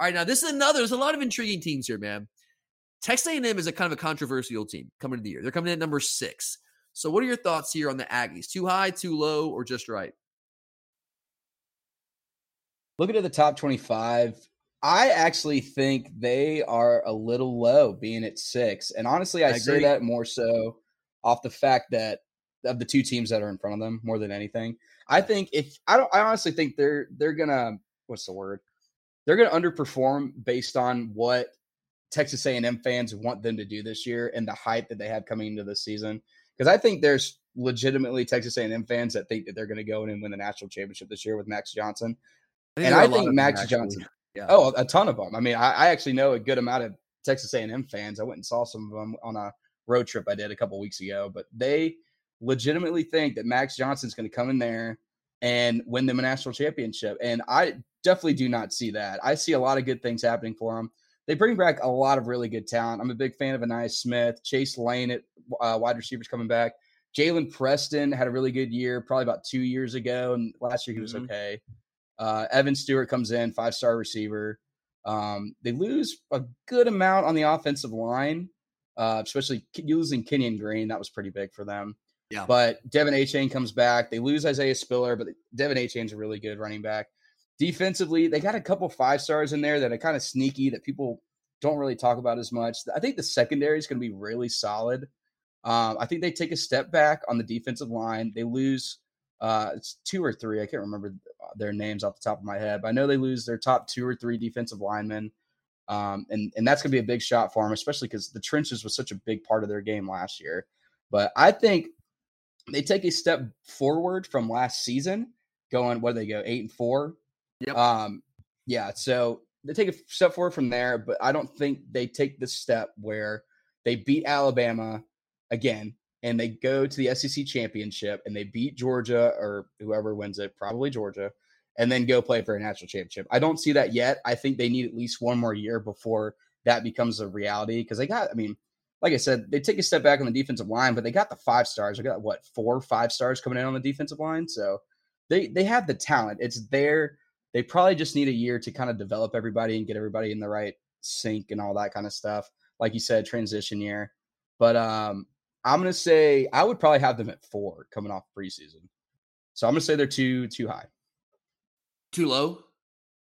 All right, now this is another. There's a lot of intriguing teams here, man. Texas A&M is a kind of a controversial team coming to the year. They're coming in at number six. So, what are your thoughts here on the Aggies? Too high, too low, or just right? Looking at the top 25, I actually think they are a little low, being at six. And honestly, I, I say that more so off the fact that of the two teams that are in front of them more than anything. I think if I don't, I honestly think they're they're gonna what's the word? They're going to underperform based on what Texas A&M fans want them to do this year and the hype that they have coming into this season. Because I think there's legitimately Texas A&M fans that think that they're going to go in and win the national championship this year with Max Johnson. I and I think Max Johnson. Yeah. Oh, a ton of them. I mean, I, I, actually know a good amount of Texas A&M fans. I went and saw some of them on a road trip I did a couple weeks ago, but they legitimately think that Max Johnson's going to come in there and win them a national championship. And I definitely do not see that. I see a lot of good things happening for them. They bring back a lot of really good talent. I'm a big fan of Ainias Smith, Chase Lane at uh, wide receivers coming back. Jalen Preston had a really good year, probably about two years ago, and last year he was mm-hmm. okay. Uh, Evan Stewart comes in, five star receiver. Um, they lose a good amount on the offensive line, uh, especially losing Kenyon Green. That was pretty big for them. Yeah. But De'Von Achane comes back. They lose Isaiah Spiller, but De'Von Achane's a really good running back. Defensively, they got a couple five stars in there that are kind of sneaky that people don't really talk about as much. I think the secondary is going to be really solid. Um, I think they take a step back on the defensive line. They lose uh, it's two or three. I can't remember their names off the top of my head, but I know they lose their top two or three defensive linemen. Um, and, and that's going to be a big shot for them, especially because the trenches was such a big part of their game last year. But I think they take a step forward from last season, going, what do they go, eight and four? Yep. Um, yeah, so they take a step forward from there, but I don't think they take the step where they beat Alabama again and they go to the SEC championship and they beat Georgia or whoever wins it, probably Georgia, and then go play for a national championship. I don't see that yet. I think they need at least one more year before that becomes a reality because they got, I mean, like I said, they take a step back on the defensive line, but they got the five stars. They got what four, five stars coming in on the defensive line. So they they have the talent. It's there they probably just need a year to kind of develop everybody and get everybody in the right sync and all that kind of stuff. Like you said, transition year. But um, I'm gonna say I would probably have them at four coming off preseason. So I'm gonna say they're too too high. Too low?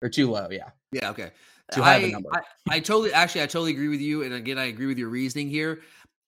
Or too low, yeah. Yeah, okay. Too high I, number. I, I totally actually I totally agree with you. And again, I agree with your reasoning here.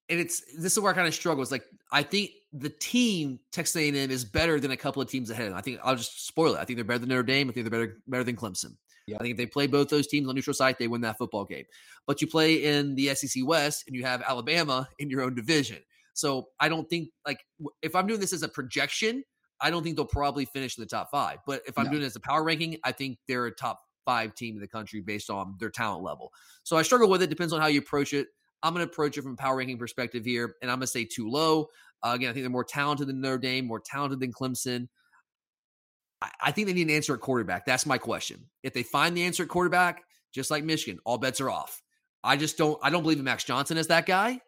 And it's this is where I kind of struggle. It's like I think the team Texas A&M is better than a couple of teams ahead. Of them. I think I'll just spoil it. I think they're better than Notre Dame. I think they're better better than Clemson. Yeah. I think if they play both those teams on neutral site, they win that football game. But you play in the SEC West and you have Alabama in your own division. So I don't think like if I'm doing this as a projection, I don't think they'll probably finish in the top five. But if I'm no. doing it as a power ranking, I think they're a top five team in the country based on their talent level. So I struggle with it. Depends on how you approach it. I'm going to approach it from a power ranking perspective here, and I'm going to say too low. Uh, again, I think they're more talented than Notre Dame, more talented than Clemson. I, I think they need an answer at quarterback. That's my question. If they find the answer at quarterback, just like Michigan, all bets are off. I just don't. I don't believe in Max Johnson as that guy.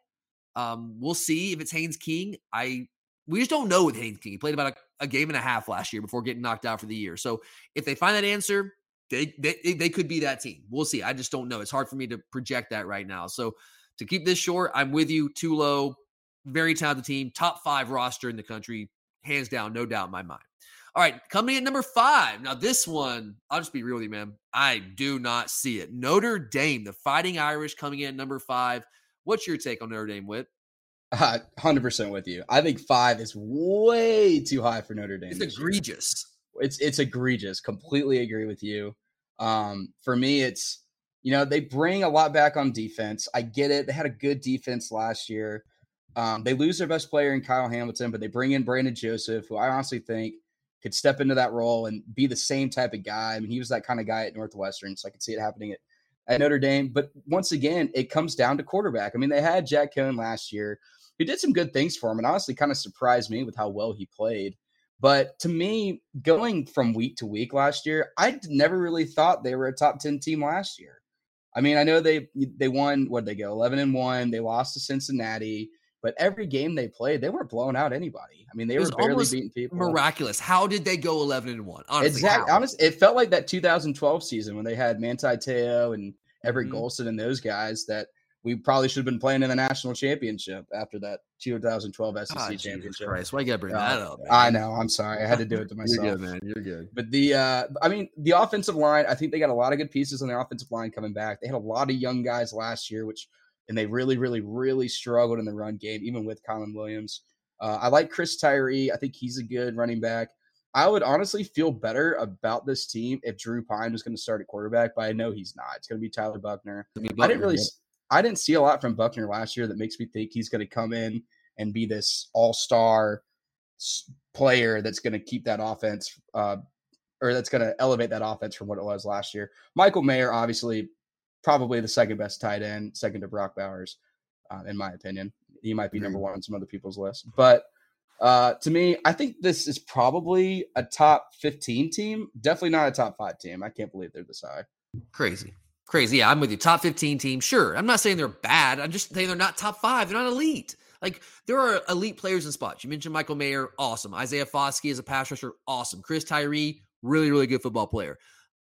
Um, we'll see if it's Haynes King. I we just don't know with Haynes King. He played about a, a, game and a half last year before getting knocked out for the year. So if they find that answer, they, they they could be that team. We'll see. I just don't know. It's hard for me to project that right now. So to keep this short, I'm with you. Too low. Very talented team. Top five roster in the country, hands down, no doubt in my mind. All right, coming at number five. Now, this one, I'll just be real with you, man. I do not see it. Notre Dame, the Fighting Irish, coming in number five. What's your take on Notre Dame, Whit? Uh, 100% with you. I think five is way too high for Notre Dame. It's egregious. It's it's egregious. Completely agree with you. Um, for me, it's you know they bring a lot back on defense. I get it. They had a good defense last year. Um, they lose their best player in Kyle Hamilton, but they bring in Brandon Joseph, who I honestly think could step into that role and be the same type of guy. I mean, he was that kind of guy at Northwestern, so I could see it happening at, at Notre Dame. But once again, it comes down to quarterback. I mean, they had Jack Coan last year, who did some good things for him, and honestly kind of surprised me with how well he played. But to me, going from week to week last year, I never really thought they were a top 10 team last year. I mean, I know they they won what they go 11 and 1, they lost to Cincinnati. But every game they played, they weren't blowing out anybody. I mean, they were barely beating people. Miraculous. How did they go 11 and 1? Honestly, exactly. Honestly, it felt like that 2012 season when they had Manti Te'o and Everett mm-hmm. Golson and those guys that we probably should have been playing in the national championship after that 2012 SEC oh, championship. Christ, why you gotta bring uh, that up? Man? I know. I'm sorry. I had to do it to myself. You're good, man. You're good. But the, uh, I mean, the offensive line. I think they got a lot of good pieces on their offensive line coming back. They had a lot of young guys last year, which and they really, really, really struggled in the run game, even with Kyren Williams. Uh, I like Chris Tyree. I think he's a good running back. I would honestly feel better about this team if Drew Pyne was going to start at quarterback, but I know he's not. It's going to be Tyler Buchner. Buchner I didn't really, I didn't see a lot from Buchner last year that makes me think he's going to come in and be this all-star player that's going to keep that offense, uh, or that's going to elevate that offense from what it was last year. Michael Mayer, obviously, probably the second best tight end, second to Brock Bowers, uh, in my opinion. He might be number one on some other people's list. But uh, to me, I think this is probably a top 15 team. Definitely not a top five team. I can't believe they're this high. Crazy. Crazy. Yeah, I'm with you. Top 15 team. Sure. I'm not saying they're bad. I'm just saying they're not top five. They're not elite. Like there are elite players in spots. You mentioned Michael Mayer, awesome. Isaiah Foskey is a pass rusher, awesome. Chris Tyree, really, really good football player.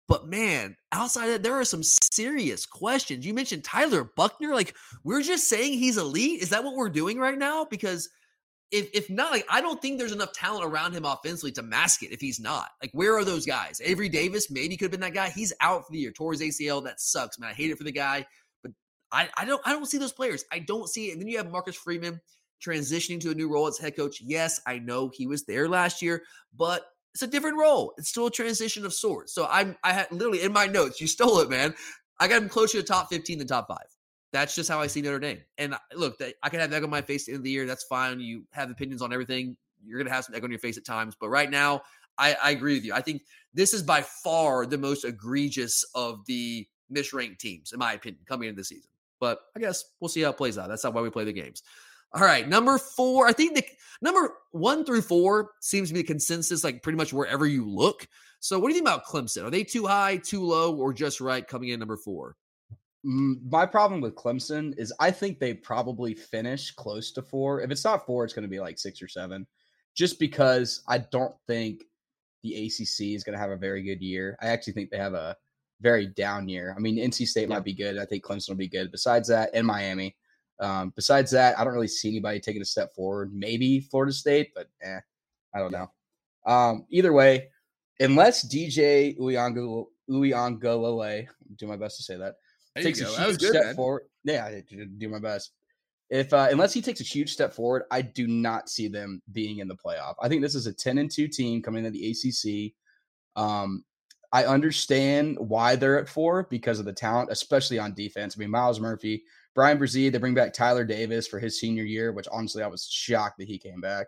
But man, outside that, there are some serious questions. You mentioned Tyler Buchner. Like, we're just saying he's elite. Is that what we're doing right now? Because if if not, like, I don't think there's enough talent around him offensively to mask it if he's not. Like, where are those guys? Avery Davis maybe could have been that guy. He's out for the year. Tore his ACL. That sucks, man. I hate it for the guy. But I, I don't I don't see those players. I don't see it. And then you have Marcus Freeman transitioning to a new role as head coach. Yes, I know he was there last year, but it's a different role. It's still a transition of sorts. So I'm I had literally in my notes, you stole it, man. I got him closer to top 15 than top five. That's just how I see Notre Dame. And uh, look, I can have egg on my face at the end of the year. That's fine. You have opinions on everything. You're gonna have some egg on your face at times. But right now, I, I agree with you. I think this is by far the most egregious of the misranked teams, in my opinion, coming into the season. But I guess we'll see how it plays out. That's not why we play the games. All right, number four. I think the number one through four seems to be the consensus, like pretty much wherever you look. So, what do you think about Clemson? Are they too high, too low, or just right coming in number four? Mm, my problem with Clemson is I think they probably finish close to four. If it's not four, it's going to be like six or seven, just because I don't think the ACC is going to have a very good year. I actually think they have a very down year. I mean, NC State yeah. might be good. I think Clemson will be good. Besides that, and Miami. Um, besides that, I don't really see anybody taking a step forward. Maybe Florida State, but eh, I don't know. Um, either way, unless DJ Uiagalelei, do my best to say that, takes a huge good, step man. forward. Yeah, I do my best. If uh, unless he takes a huge step forward, I do not see them being in the playoff. I think this is a ten and two team coming into the ACC. Um, I understand why they're at four because of the talent, especially on defense. I mean, Myles Murphy, Bryan Bresee, they bring back Tyler Davis for his senior year, which honestly I was shocked that he came back.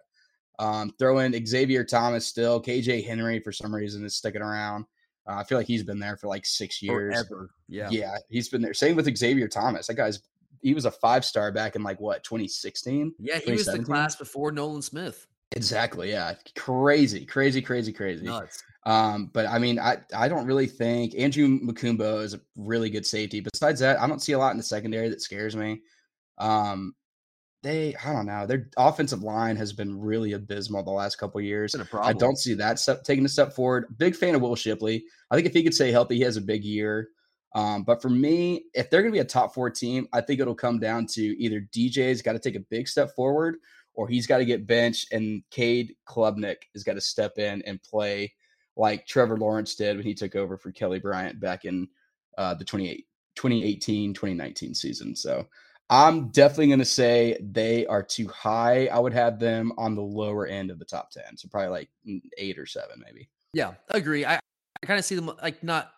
Um, throw in Xavier Thomas still, KJ Henry for some reason is sticking around. Uh, I feel like he's been there for like six years. Forever. Yeah. Yeah. He's been there. Same with Xavier Thomas. That guy's, he was a five star back in like what, 2016? Yeah. He was the class before Nolan Smith. Exactly. Yeah. Crazy, crazy, crazy, crazy. Nuts. Um, but I mean, I, I don't really think Andrew Mukuba is a really good safety. Besides that, I don't see a lot in the secondary that scares me. Um, they I don't know their offensive line has been really abysmal the last couple years. I don't see that step taking a step forward. Big fan of Will Shipley. I think if he could stay healthy, he has a big year. Um, but for me, if they're going to be a top four team, I think it'll come down to either DJ's got to take a big step forward, or he's got to get benched, and Cade Klubnik has got to step in and play like Trevor Lawrence did when he took over for Kelly Bryant back in uh, the 2018 2019 season. So I'm definitely going to say they are too high. I would have them on the lower end of the top 10. So probably like eight or seven, maybe. Yeah, agree. I, I kind of see them like not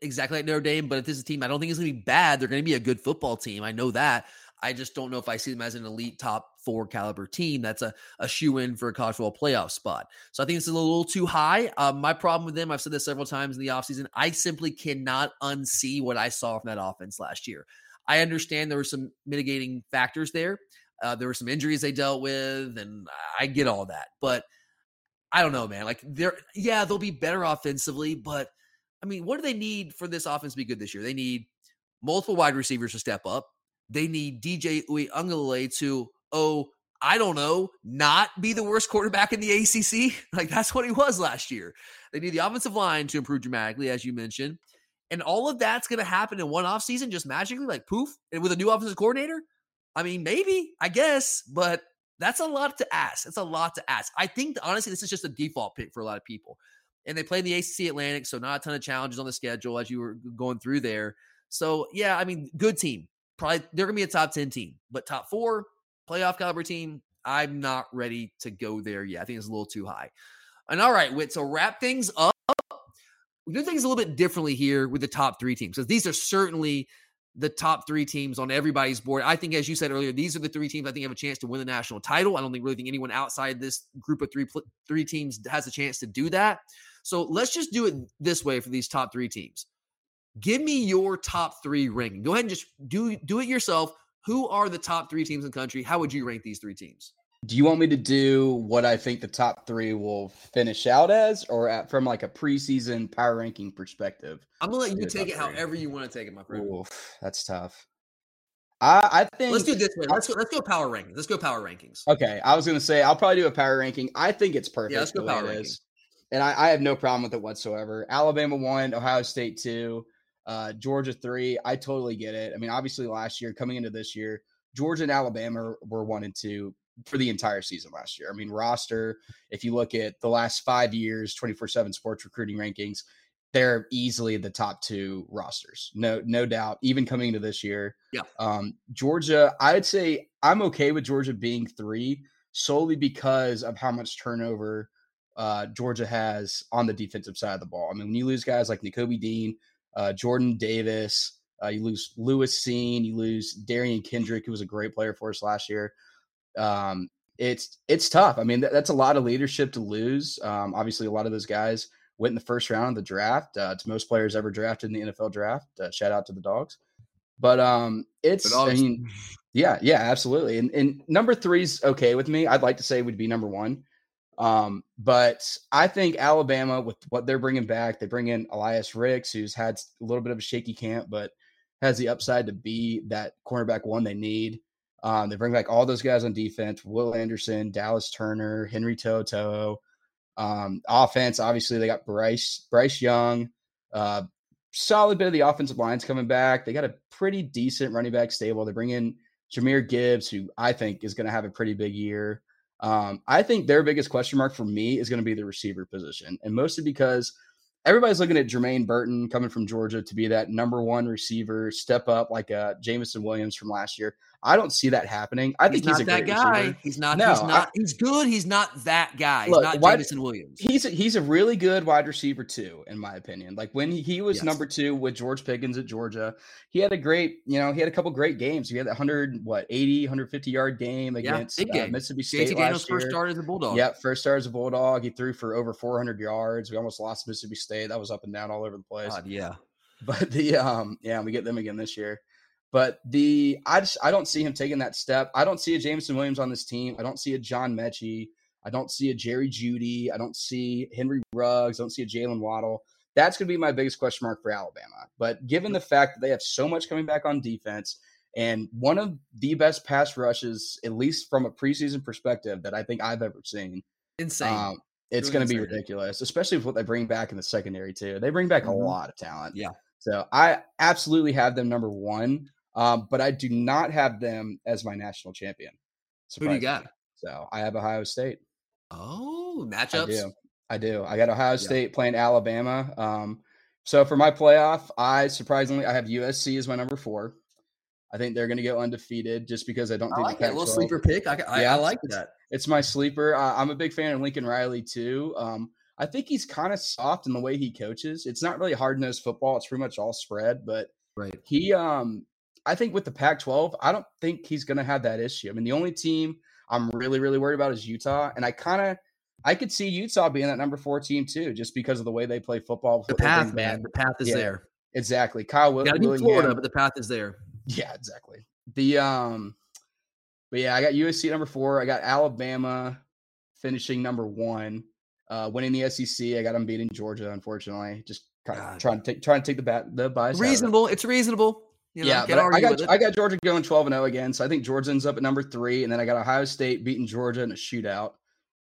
exactly like Notre Dame, but if this is a team I don't think it's going to be bad, they're going to be a good football team. I know that. I just don't know if I see them as an elite top four caliber team. That's a, a shoe in for a college football playoff spot. So I think this is a little too high. Um, my problem with them, I've said this several times in the offseason, I simply cannot unsee what I saw from that offense last year. I understand there were some mitigating factors there. Uh, there were some injuries they dealt with, and I get all that. But I don't know, man. Like they're yeah, they'll be better offensively, but I mean, what do they need for this offense to be good this year? They need multiple wide receivers to step up. They need DJ Uiagalelei to oh, I don't know, not be the worst quarterback in the ACC. Like that's what he was last year. They need the offensive line to improve dramatically, as you mentioned. And all of that's going to happen in one off season, just magically, like poof, and with a new offensive coordinator. I mean, maybe, I guess, but that's a lot to ask. It's a lot to ask. I think, honestly, this is just a default pick for a lot of people. And they play in the ACC Atlantic, so not a ton of challenges on the schedule as you were going through there. So, yeah, I mean, good team. Probably they're going to be a top 10 team, but top four, playoff caliber team, I'm not ready to go there yet. I think it's a little too high. And all right, so wrap things up we do things a little bit differently here with the top three teams because these are certainly the top three teams on everybody's board. I think, as you said earlier, these are the three teams I think have a chance to win the national title. I don't think really think anyone outside this group of three three teams has a chance to do that. So let's just do it this way for these top three teams. Give me your top three ranking. Go ahead and just do do it yourself. Who are the top three teams in the country? How would you rank these three teams? do you want me to do what I think the top three will finish out as, or at, from like a preseason power ranking perspective? I'm gonna let you take it three. however you want to take it, my friend. Oof, that's tough. I, I think let's do this way. Let's go. Let's go power rankings. Let's go power rankings. Okay, I was gonna say I'll probably do a power ranking. I think it's perfect. Yeah, let's go power ranking. And I, I, have no problem with it whatsoever. Alabama one, Ohio State two, uh, Georgia three. I totally get it. I mean, obviously last year coming into this year, Georgia and Alabama were one and two for the entire season last year. I mean, roster, if you look at the last five years, 24 7 sports recruiting rankings, they're easily the top two rosters. No, no doubt. Even coming into this year. Yeah. Um, Georgia, I'd say I'm okay with Georgia being three solely because of how much turnover uh, Georgia has on the defensive side of the ball. I mean, when you lose guys like Nakobe Dean, uh, Jordan Davis, uh, you lose Lewis Cine, you lose Derion Kendrick, who was a great player for us last year um, it's it's tough. I mean, that's a lot of leadership to lose. Um, obviously, a lot of those guys went in the first round of the draft. Uh, it's most players ever drafted in the NFL draft. Uh, shout out to the dogs. But um, it's I mean, yeah, yeah, absolutely. And, and number three's okay with me. I'd like to say we'd be number one. Um, but I think Alabama with what they're bringing back, they bring in Elias Ricks, who's had a little bit of a shaky camp, but has the upside to be that cornerback one they need. Um, they bring back all those guys on defense: Will Anderson, Dallas Turner, Henry To'oTo'o. Um, offense, obviously, they got Bryce Bryce Young. Uh, solid bit of the offensive lines coming back. They got a pretty decent running back stable. They bring in Jahmyr Gibbs, who I think is going to have a pretty big year. Um, I think their biggest question mark for me is going to be the receiver position, and mostly because everybody's looking at Jermaine Burton coming from Georgia to be that number one receiver, step up like uh, Jameson Williams from last year. I don't see that happening. I he's think he's, not that guy. Receiver. He's not. No, he's not. I, he's good. He's not that guy. Look, not Jameson Williams. He's a, he's a really good wide receiver too, in my opinion. Like when he, he was yes. number two with George Pickens at Georgia, he had a great, you know, he had a couple great games. He had that hundred what 80, 150 yard game against yeah, game. Uh, Mississippi State JT Daniels first start as a bulldog. Yeah, first start as a bulldog. He threw for over 400 yards. We almost lost Mississippi State. That was up and down all over the place. God, yeah. But the um yeah, we get them again this year. But the I just I don't see him taking that step. I don't see a Jameson Williams on this team. I don't see a John Metchie. I don't see a Jerry Jeudy. I don't see Henry Ruggs. I don't see a Jalen Waddle. That's going to be my biggest question mark for Alabama. But given the fact that they have so much coming back on defense and one of the best pass rushes, at least from a preseason perspective, that I think I've ever seen. Insane. Um, it's going to be ridiculous, especially with what they bring back in the secondary too. They bring back mm-hmm. a lot of talent. Yeah. So I absolutely have them number one. Um, but I do not have them as my national champion. So, who do you got? So I have Ohio State. Oh, matchups. I do. I do. I got Ohio State yeah. playing Alabama. Um, so for my playoff, I surprisingly I have USC as my number four. I think they're going to go undefeated just because I don't I think like a little sleeper pick. I, I, yeah, I like that. It's my sleeper. Uh, I'm a big fan of Lincoln Riley too. Um, I think he's kind of soft in the way he coaches. It's not really hard nosed football. It's pretty much all spread, but right. He um I think with the Pac 12, I don't think he's going to have that issue. I mean, the only team I'm really, really worried about is Utah. And I kind of, I could see Utah being that number four team too, just because of the way they play football. The path, man. The path is yeah, there. Exactly. Kyle Will- Gotta Florida, but the path is there. Yeah, exactly. The, um, but yeah, I got USC number four. I got Alabama finishing number one, uh, winning the SEC. I got them beating Georgia, unfortunately. Just kind of trying to take trying to take the bat the bias. Reasonable. It. It's reasonable. You know, yeah, but I got I got Georgia going 12 and 0 again. So I think Georgia ends up at number three, and then I got Ohio State beating Georgia in a shootout,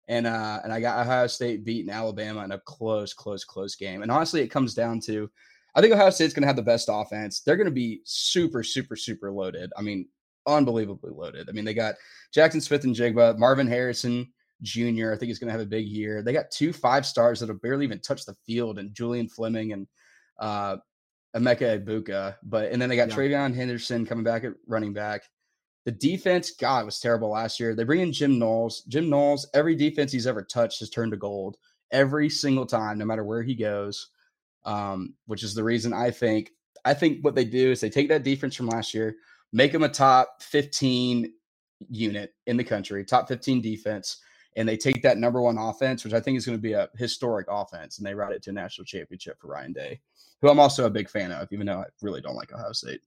and uh and I got Ohio State beating Alabama in a close, close, close game. And honestly, it comes down to I think Ohio State's going to have the best offense. They're going to be super, super, super loaded. I mean, unbelievably loaded. I mean, they got Jackson Smith-Njigba, Marvin Harrison Jr. I think he's going to have a big year. They got two five stars that have barely even touched the field, and Julian Fleming and uh, Emeka Egbuka, but and then they got yeah. TreVeyon Henderson coming back at running back. The defense, God, was terrible last year. They bring in Jim Knowles. Jim Knowles, every defense he's ever touched has turned to gold every single time, no matter where he goes. Um, which is the reason I think I think what they do is they take that defense from last year, make them a top 15 unit in the country, top 15 defense, and they take that number one offense, which I think is going to be a historic offense, and they ride it to a national championship for Ryan Day who I'm also a big fan of, even though I really don't like Ohio State.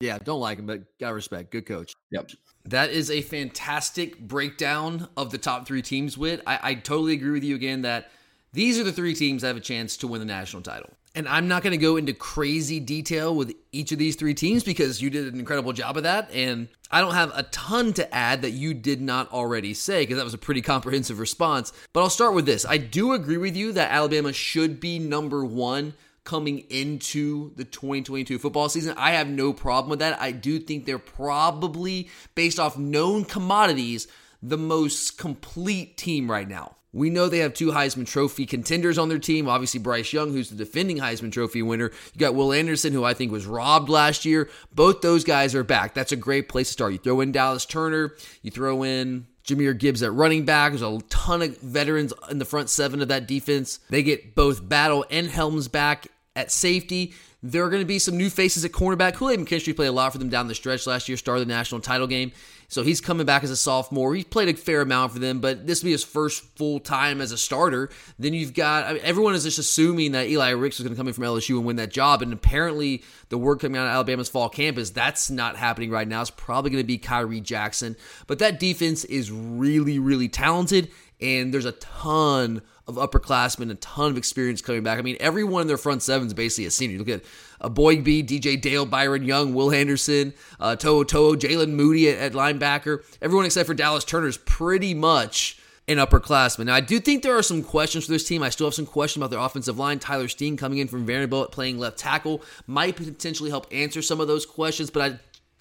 Yeah, don't like him, but got respect. Good coach. Yep. That is a fantastic breakdown of the top three teams. With I, I totally agree with you again that these are the three teams that have a chance to win the national title. And I'm not going to go into crazy detail with each of these three teams because you did an incredible job of that. And I don't have a ton to add that you did not already say because that was a pretty comprehensive response. But I'll start with this. I do agree with you that Alabama should be number one coming into the 2022 football season. I have no problem with that. I do think they're probably, based off known commodities, the most complete team right now. We know they have two Heisman Trophy contenders on their team. Obviously, Bryce Young, who's the defending Heisman Trophy winner. You got Will Anderson, who I think was robbed last year. Both those guys are back. That's a great place to start. You throw in Dallas Turner, you throw in Jahmyr Gibbs at running back. There's a ton of veterans in the front seven of that defense. They get both Battle and Helms back at safety. There are going to be some new faces at cornerback. Kool-Aid McKinstry played a lot for them down the stretch last year, started the national title game. So he's coming back as a sophomore. He played a fair amount for them, but this will be his first full time as a starter. Then you've got I mean, everyone is just assuming that Eli Ricks is going to come in from LSU and win that job. And apparently, the word coming out of Alabama's fall camp is that's not happening right now. It's probably going to be Khyree Jackson. But that defense is really, really talented, and there's a ton of upperclassmen, a ton of experience coming back. I mean, everyone in their front seven is basically a senior. Look at uh, Boyd B, DJ Dale, Byron Young, Will Henderson, uh, To'o To'o, Jaylen Moody at, at linebacker. Everyone except for Dallas Turner is pretty much an upperclassman. Now, I do think there are some questions for this team. I still have some questions about their offensive line. Tyler Steen coming in from Vanderbilt playing left tackle might potentially help answer some of those questions, but I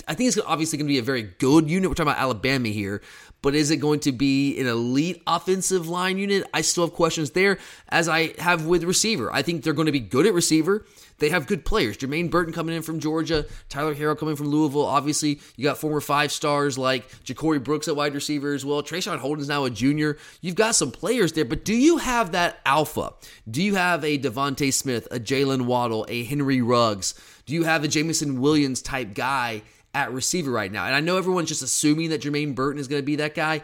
I think it's obviously going to be a very good unit. We're talking about Alabama here, but is it going to be an elite offensive line unit? I still have questions there, as I have with receiver. I think they're going to be good at receiver. They have good players. Jermaine Burton coming in from Georgia, Tyler Harrell coming from Louisville. Obviously, you got former five stars like JaCorey Brooks at wide receiver as well. Traeshon Holden's now a junior. You've got some players there, but do you have that alpha? Do you have a DeVonta Smith, a Jalen Waddle, a Henry Ruggs? Do you have a Jameson Williams type guy at receiver right now. And I know everyone's just assuming that Jermaine Burton is going to be that guy.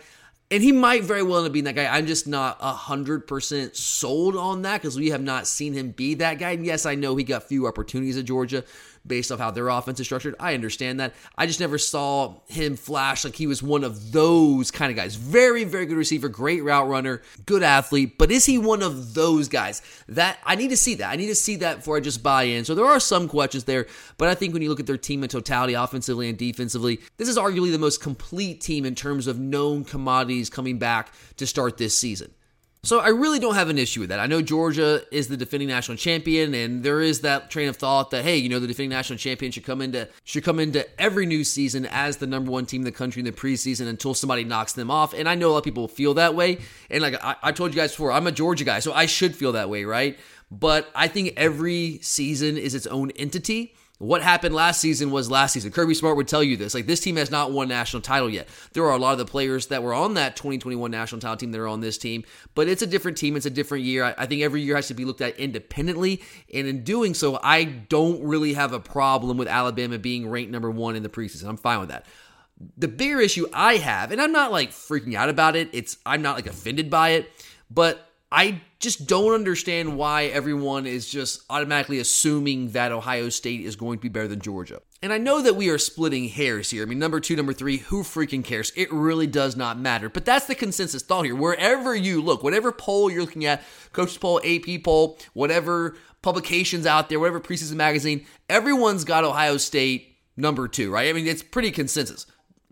And he might very well being that guy. I'm just not 100% sold on that because we have not seen him be that guy. And yes, I know he got few opportunities at Georgia, based off how their offense is structured. I understand that. I just never saw him flash like he was one of those kind of guys. Very, very good receiver, great route runner, good athlete. But is he one of those guys? That I need to see that. I need to see that before I just buy in. So there are some questions there, but I think when you look at their team in totality, offensively and defensively, this is arguably the most complete team in terms of known commodities coming back to start this season. So I really don't have an issue with that. I know Georgia is the defending national champion, and there is that train of thought that hey, you know, the defending national champion should come into should come into every new season as the number one team in the country in the preseason until somebody knocks them off. And I know a lot of people feel that way. And like I, I told you guys before, I'm a Georgia guy, so I should feel that way, right? But I think every season is its own entity. What happened last season was last season. Kirby Smart would tell you this. Like this team has not won national title yet. There are a lot of the players that were on that 2021 national title team that are on this team, but it's a different team. It's a different year. I, I think every year has to be looked at independently, and in doing so, I don't really have a problem with Alabama being ranked number one in the preseason. I'm fine with that. The bigger issue I have, and I'm not like freaking out about it. It's I'm not like offended by it, but I just don't understand why everyone is just automatically assuming that Ohio State is going to be better than Georgia. And I know that we are splitting hairs here. I mean, number two, number three, who freaking cares? It really does not matter. But that's the consensus thought here. Wherever you look, whatever poll you're looking at, coach's poll, AP poll, whatever publications out there, whatever preseason magazine, everyone's got Ohio State number two, right? I mean, it's pretty consensus.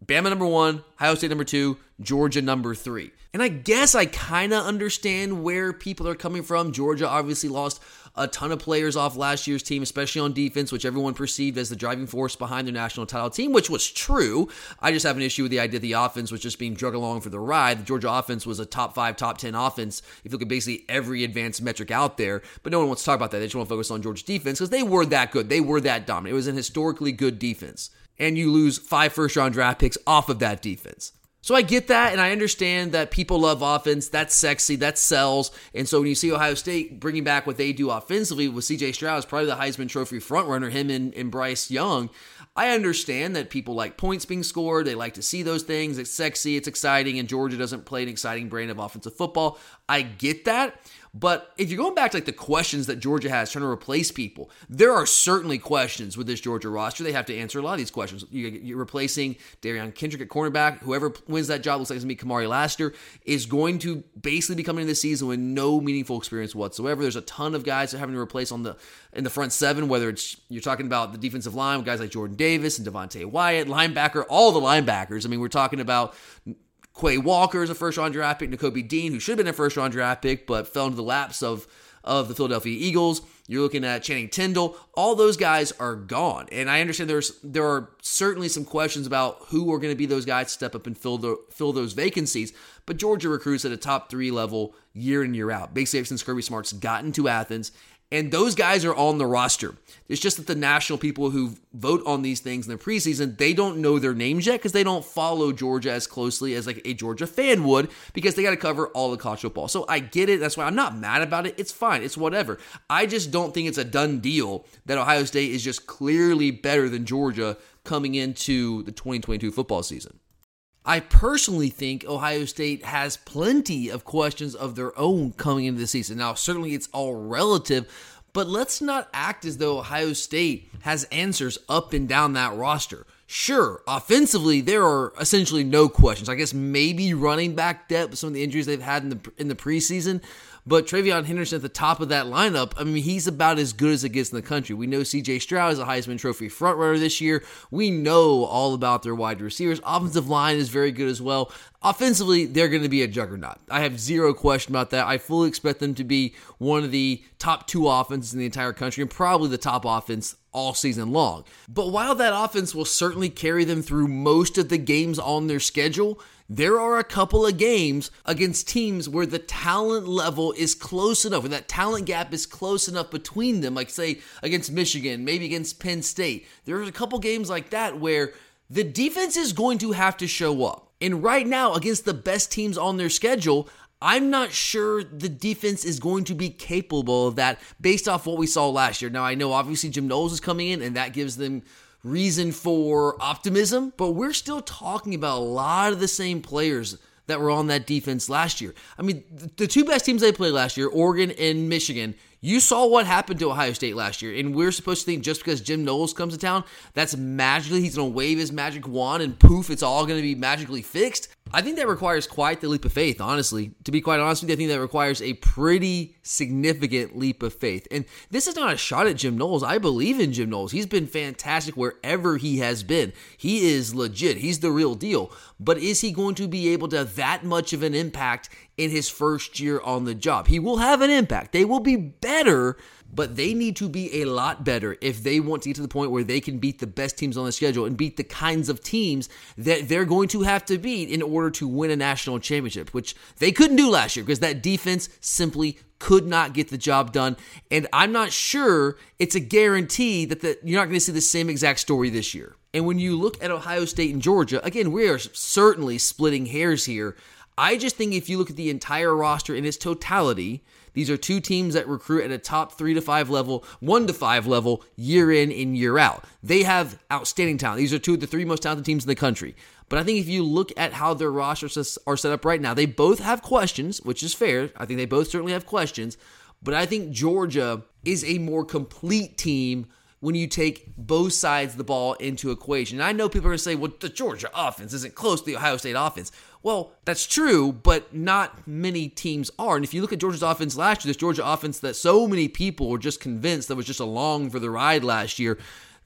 Bama number one, Ohio State number two, Georgia number three. And I guess I kind of understand where people are coming from. Georgia obviously lost a ton of players off last year's team, especially on defense, which everyone perceived as the driving force behind their national title team, which was true. I just have an issue with the idea the offense was just being drugged along for the ride. The Georgia offense was a top five, top 10 offense, if you look at basically every advanced metric out there. But no one wants to talk about that. They just want to focus on Georgia's defense because they were that good. They were that dominant. It was an historically good defense. And you lose five first round draft picks off of that defense. So I get that, and I understand that people love offense. That's sexy. That sells. And so when you see Ohio State bringing back what they do offensively with C.J. Stroud, is probably the Heisman Trophy frontrunner, him and, and Bryce Young. I understand that people like points being scored. They like to see those things. It's sexy. It's exciting. And Georgia doesn't play an exciting brand of offensive football. I get that. But if you're going back to like the questions that Georgia has trying to replace people, there are certainly questions with this Georgia roster. They have to answer a lot of these questions. You're replacing Derion Kendrick at cornerback. Whoever wins that job looks like it's going to be Kamari Lassiter is going to basically be coming into the season with no meaningful experience whatsoever. There's a ton of guys that having to replace on the in the front seven, whether it's you're talking about the defensive line with guys like Jordan Davis and Devonte Wyatt, linebacker, all the linebackers. I mean, we're talking about Quay Walker is a first round draft pick. Nakobe Dean, who should have been a first round draft pick, but fell into the laps of, of the Philadelphia Eagles. You're looking at Channing Tindall. All those guys are gone. And I understand there's there are certainly some questions about who are going to be those guys to step up and fill the fill those vacancies. But Georgia recruits at a top three level year in, year out. Basically, since Kirby Smart's gotten to Athens and those guys are on the roster. It's just that the national people who vote on these things in the preseason, they don't know their names yet because they don't follow Georgia as closely as like a Georgia fan would because they got to cover all the college football. So I get it. That's why I'm not mad about it. It's fine. It's whatever. I just don't think it's a done deal that Ohio State is just clearly better than Georgia coming into the 2022 football season. I personally think Ohio State has plenty of questions of their own coming into the season. Now, certainly it's all relative, but let's not act as though Ohio State has answers up and down that roster. Sure, offensively there are essentially no questions. I guess maybe running back depth, some of the injuries they've had in the in the preseason, but TreVeyon Henderson at the top of that lineup, I mean, he's about as good as it gets in the country. We know CJ Stroud is a Heisman Trophy frontrunner this year. We know all about their wide receivers. Offensive line is very good as well. Offensively, they're going to be a juggernaut. I have zero question about that. I fully expect them to be one of the top two offenses in the entire country and probably the top offense all season long. But while that offense will certainly carry them through most of the games on their schedule, there are a couple of games against teams where the talent level is close enough, where that talent gap is close enough between them, like say against Michigan, maybe against Penn State. There's a couple games like that where the defense is going to have to show up. And right now, against the best teams on their schedule, I'm not sure the defense is going to be capable of that based off what we saw last year. Now, I know obviously Jim Knowles is coming in, and that gives them reason for optimism, but we're still talking about a lot of the same players that were on that defense last year. I mean, the two best teams they played last year, Oregon and Michigan, you saw what happened to Ohio State last year, and we're supposed to think just because Jim Knowles comes to town, that's magically he's going to wave his magic wand and poof, it's all going to be magically fixed. I think that requires quite the leap of faith, honestly. To be quite honest with you, I think that requires a pretty significant leap of faith. And this is not a shot at Jim Knowles. I believe in Jim Knowles. He's been fantastic wherever he has been. He is legit, he's the real deal. But is he going to be able to have that much of an impact in his first year on the job? He will have an impact. They will be better but they need to be a lot better if they want to get to the point where they can beat the best teams on the schedule and beat the kinds of teams that they're going to have to beat in order to win a national championship, which they couldn't do last year because that defense simply could not get the job done. And I'm not sure it's a guarantee that the, you're not going to see the same exact story this year. And when you look at Ohio State and Georgia, again, we are certainly splitting hairs here. I just think if you look at the entire roster in its totality, these are two teams that recruit at a top three to five level, one to five level, year in and year out. They have outstanding talent. These are two of the three most talented teams in the country. But I think if you look at how their rosters are set up right now, they both have questions, which is fair. I think they both certainly have questions. But I think Georgia is a more complete team when you take both sides of the ball into equation. And I know people are going to say, well, the Georgia offense isn't close to the Ohio State offense. Well, that's true, but not many teams are. And if you look at Georgia's offense last year, this Georgia offense that so many people were just convinced that was just along for the ride last year,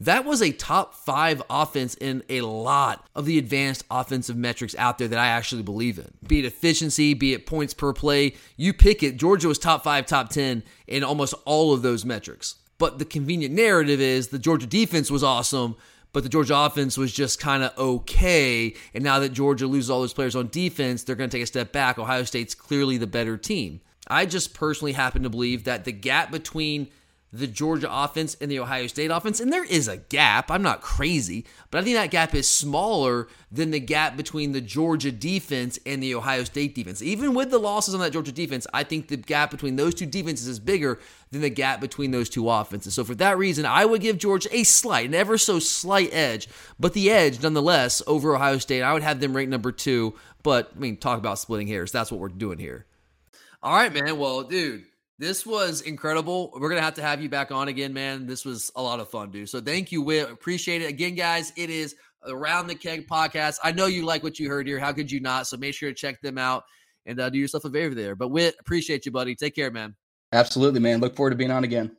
that was a top five offense in a lot of the advanced offensive metrics out there that I actually believe in. Be it efficiency, be it points per play, you pick it. Georgia was top five, top 10 in almost all of those metrics. But the convenient narrative is the Georgia defense was awesome, but the Georgia offense was just kind of okay. And now that Georgia loses all those players on defense, they're going to take a step back. Ohio State's clearly the better team. I just personally happen to believe that the gap between the Georgia offense and the Ohio State offense, and there is a gap. I'm not crazy, but I think that gap is smaller than the gap between the Georgia defense and the Ohio State defense. Even with the losses on that Georgia defense, I think the gap between those two defenses is bigger than the gap between those two offenses. So for that reason, I would give Georgia a slight, an ever so slight edge, but the edge nonetheless over Ohio State. I would have them ranked number two, but I mean, talk about splitting hairs. That's what we're doing here. All right, man. Well, dude this was incredible. We're gonna have to have you back on again, man. This was a lot of fun, dude. So thank you, Whit. Appreciate it. Again, guys, it is around the keg podcast. I know you like what you heard here. How could you not? So make sure to check them out and uh, do yourself a favor there. But Whit, appreciate you, buddy. Take care, man. Absolutely, man. Look forward to being on again.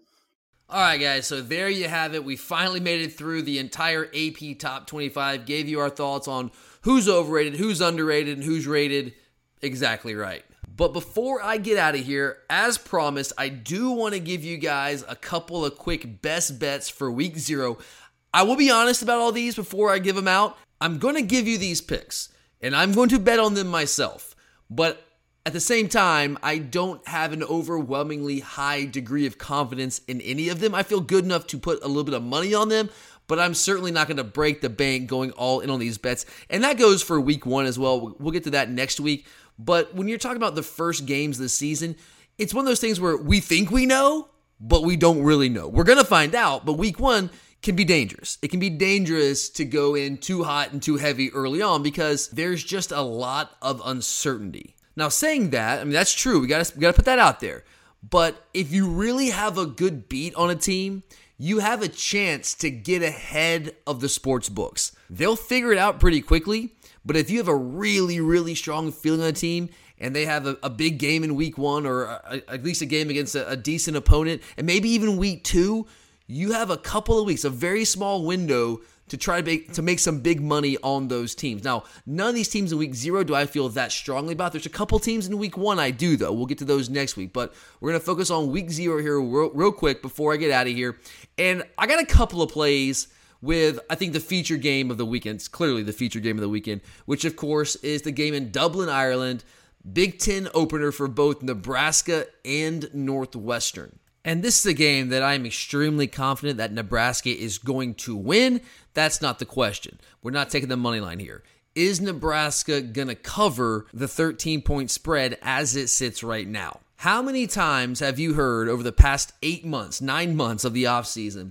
All right, guys. So there you have it. We finally made it through the entire AP Top 25. Gave you our thoughts on who's overrated, who's underrated, and who's rated exactly right. But before I get out of here, as promised, I do want to give you guys a couple of quick best bets for week zero. I will be honest about all these before I give them out. I'm going to give you these picks and I'm going to bet on them myself. But at the same time, I don't have an overwhelmingly high degree of confidence in any of them. I feel good enough to put a little bit of money on them, but I'm certainly not going to break the bank going all in on these bets. And that goes for week one as well. We'll get to that next week. But when you're talking about the first games this season, it's one of those things where we think we know, but we don't really know. We're going to find out, but week one can be dangerous. It can be dangerous to go in too hot and too heavy early on because there's just a lot of uncertainty. Now, saying that, I mean, that's true. We got to we got to put that out there. But if you really have a good beat on a team, you have a chance to get ahead of the sports books. They'll figure it out pretty quickly, but if you have a really, really strong feeling on a team and they have a, a big game in week one or a, at least a game against a, a decent opponent, and maybe even week two, you have a couple of weeks, a very small window to try to make, to make some big money on those teams. Now, none of these teams in week zero do I feel that strongly about. There's a couple teams in week one I do, though. We'll get to those next week. But we're going to focus on week zero here real, real quick before I get out of here. And I got a couple of plays with I think the feature game of the weekend. It's clearly the feature game of the weekend, which of course is the game in Dublin, Ireland. Big Ten opener for both Nebraska and Northwestern. And this is a game that I'm extremely confident that Nebraska is going to win. That's not the question. We're not taking the money line here. Is Nebraska going to cover the 13 point spread as it sits right now? How many times have you heard over the past eight months, nine months of the offseason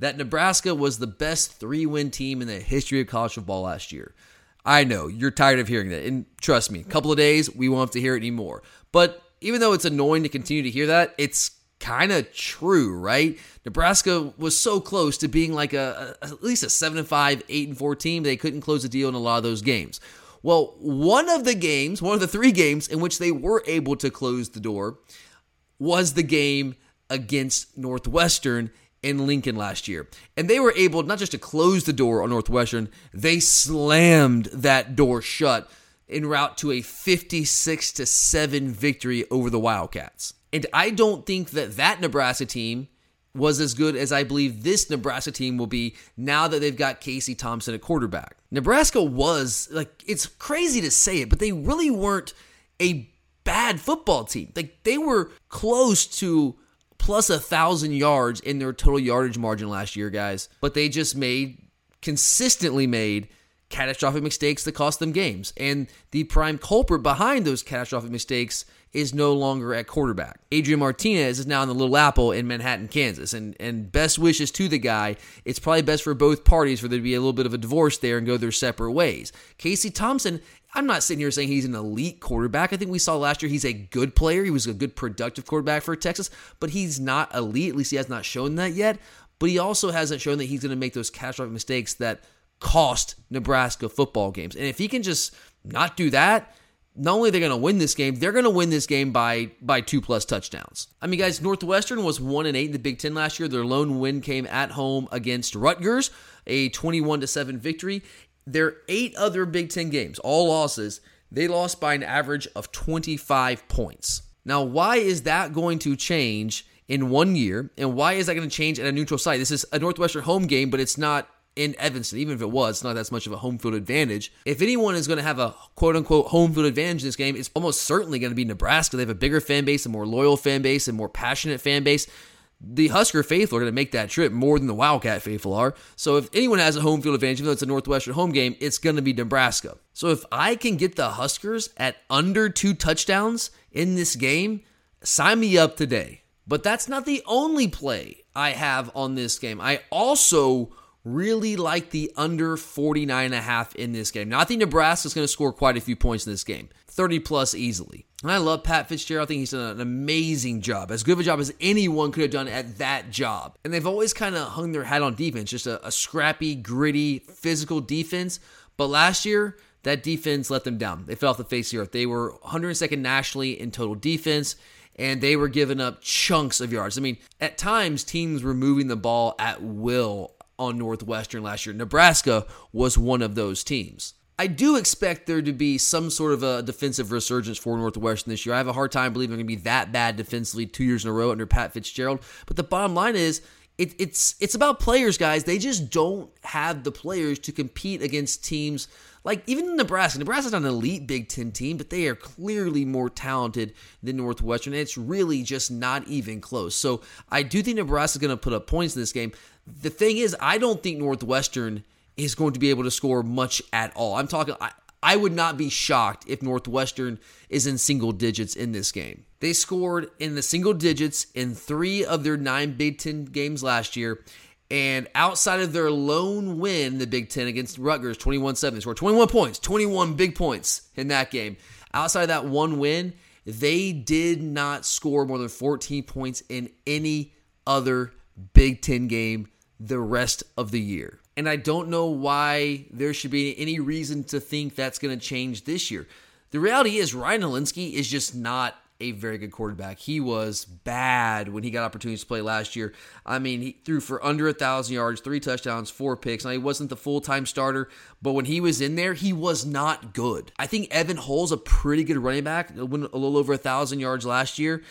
that Nebraska was the best three win team in the history of college football last year. I know you're tired of hearing that. And trust me, a couple of days, we won't have to hear it anymore. But even though it's annoying to continue to hear that, it's kind of true, right? Nebraska was so close to being like a, a at least a 7 and 5, 8 and 4 team, they couldn't close the deal in a lot of those games. Well, one of the games, one of the three games in which they were able to close the door was the game against Northwestern in Lincoln last year. And they were able not just to close the door on Northwestern, they slammed that door shut en route to a 56 to 7 victory over the Wildcats. And I don't think that that Nebraska team was as good as I believe this Nebraska team will be now that they've got Casey Thompson at quarterback. Nebraska was like it's crazy to say it, but they really weren't a bad football team. Like they were close to plus a thousand yards in their total yardage margin last year, guys. But they just made consistently made catastrophic mistakes that cost them games. And the prime culprit behind those catastrophic mistakes is no longer at quarterback. Adrian Martinez is now in the Little Apple in Manhattan, Kansas. And and best wishes to the guy. It's probably best for both parties for there to be a little bit of a divorce there and go their separate ways. Casey Thompson I'm not sitting here saying he's an elite quarterback. I think we saw last year he's a good player. He was a good productive quarterback for Texas, but he's not elite. At least he has not shown that yet. But he also hasn't shown that he's going to make those catastrophic mistakes that cost Nebraska football games. And if he can just not do that, not only are they going to win this game, they're going to win this game by by two plus touchdowns. I mean, guys, Northwestern was one and eight in the Big Ten last year. Their lone win came at home against Rutgers, a twenty-one to seven victory. Their eight other Big Ten games, all losses, they lost by an average of 25 points. Now, why is that going to change in one year? And why is that going to change at a neutral site? This is a Northwestern home game, but it's not in Evanston. Even if it was, it's not that much of a home field advantage. If anyone is going to have a quote unquote home field advantage in this game, it's almost certainly going to be Nebraska. They have a bigger fan base, a more loyal fan base, a more passionate fan base the Husker faithful are going to make that trip more than the Wildcat faithful are. So if anyone has a home field advantage, even though it's a Northwestern home game, it's going to be Nebraska. So if I can get the Huskers at under two touchdowns in this game, sign me up today. But that's not the only play I have on this game. I also really like the under 49 and a half in this game. Now I think Nebraska's going to score quite a few points in this game. 30 plus easily. And I love Pat Fitzgerald. I think he's done an amazing job, as good of a job as anyone could have done at that job. And they've always kind of hung their hat on defense, just a, a scrappy, gritty, physical defense. But last year, that defense let them down. They fell off the face of the earth. They were 102nd nationally in total defense, and they were giving up chunks of yards. I mean, at times, teams were moving the ball at will on Northwestern last year. Nebraska was one of those teams. I do expect there to be some sort of a defensive resurgence for Northwestern this year. I have a hard time believing they're going to be that bad defensively two years in a row under Pat Fitzgerald. But the bottom line is, it, it's it's about players, guys. They just don't have the players to compete against teams like even Nebraska. Nebraska's not an elite Big Ten team, but they are clearly more talented than Northwestern. And it's really just not even close. So I do think Nebraska's going to put up points in this game. The thing is, I don't think Northwestern is going to be able to score much at all. I'm talking, I, I would not be shocked if Northwestern is in single digits in this game. They scored in the single digits in three of their nine Big Ten games last year. And outside of their lone win the Big Ten against Rutgers, 21 7, they scored 21 points, 21 big points in that game. Outside of that one win, they did not score more than 14 points in any other Big Ten game the rest of the year. And I don't know why there should be any reason to think that's going to change this year. The reality is, Ryan Hilinski is just not a very good quarterback. He was bad when he got opportunities to play last year. I mean, he threw for under a thousand yards, three touchdowns, four picks. Now he wasn't the full time starter, but when he was in there, he was not good. I think Evan Hull's a pretty good running back, went a little over a thousand yards last year,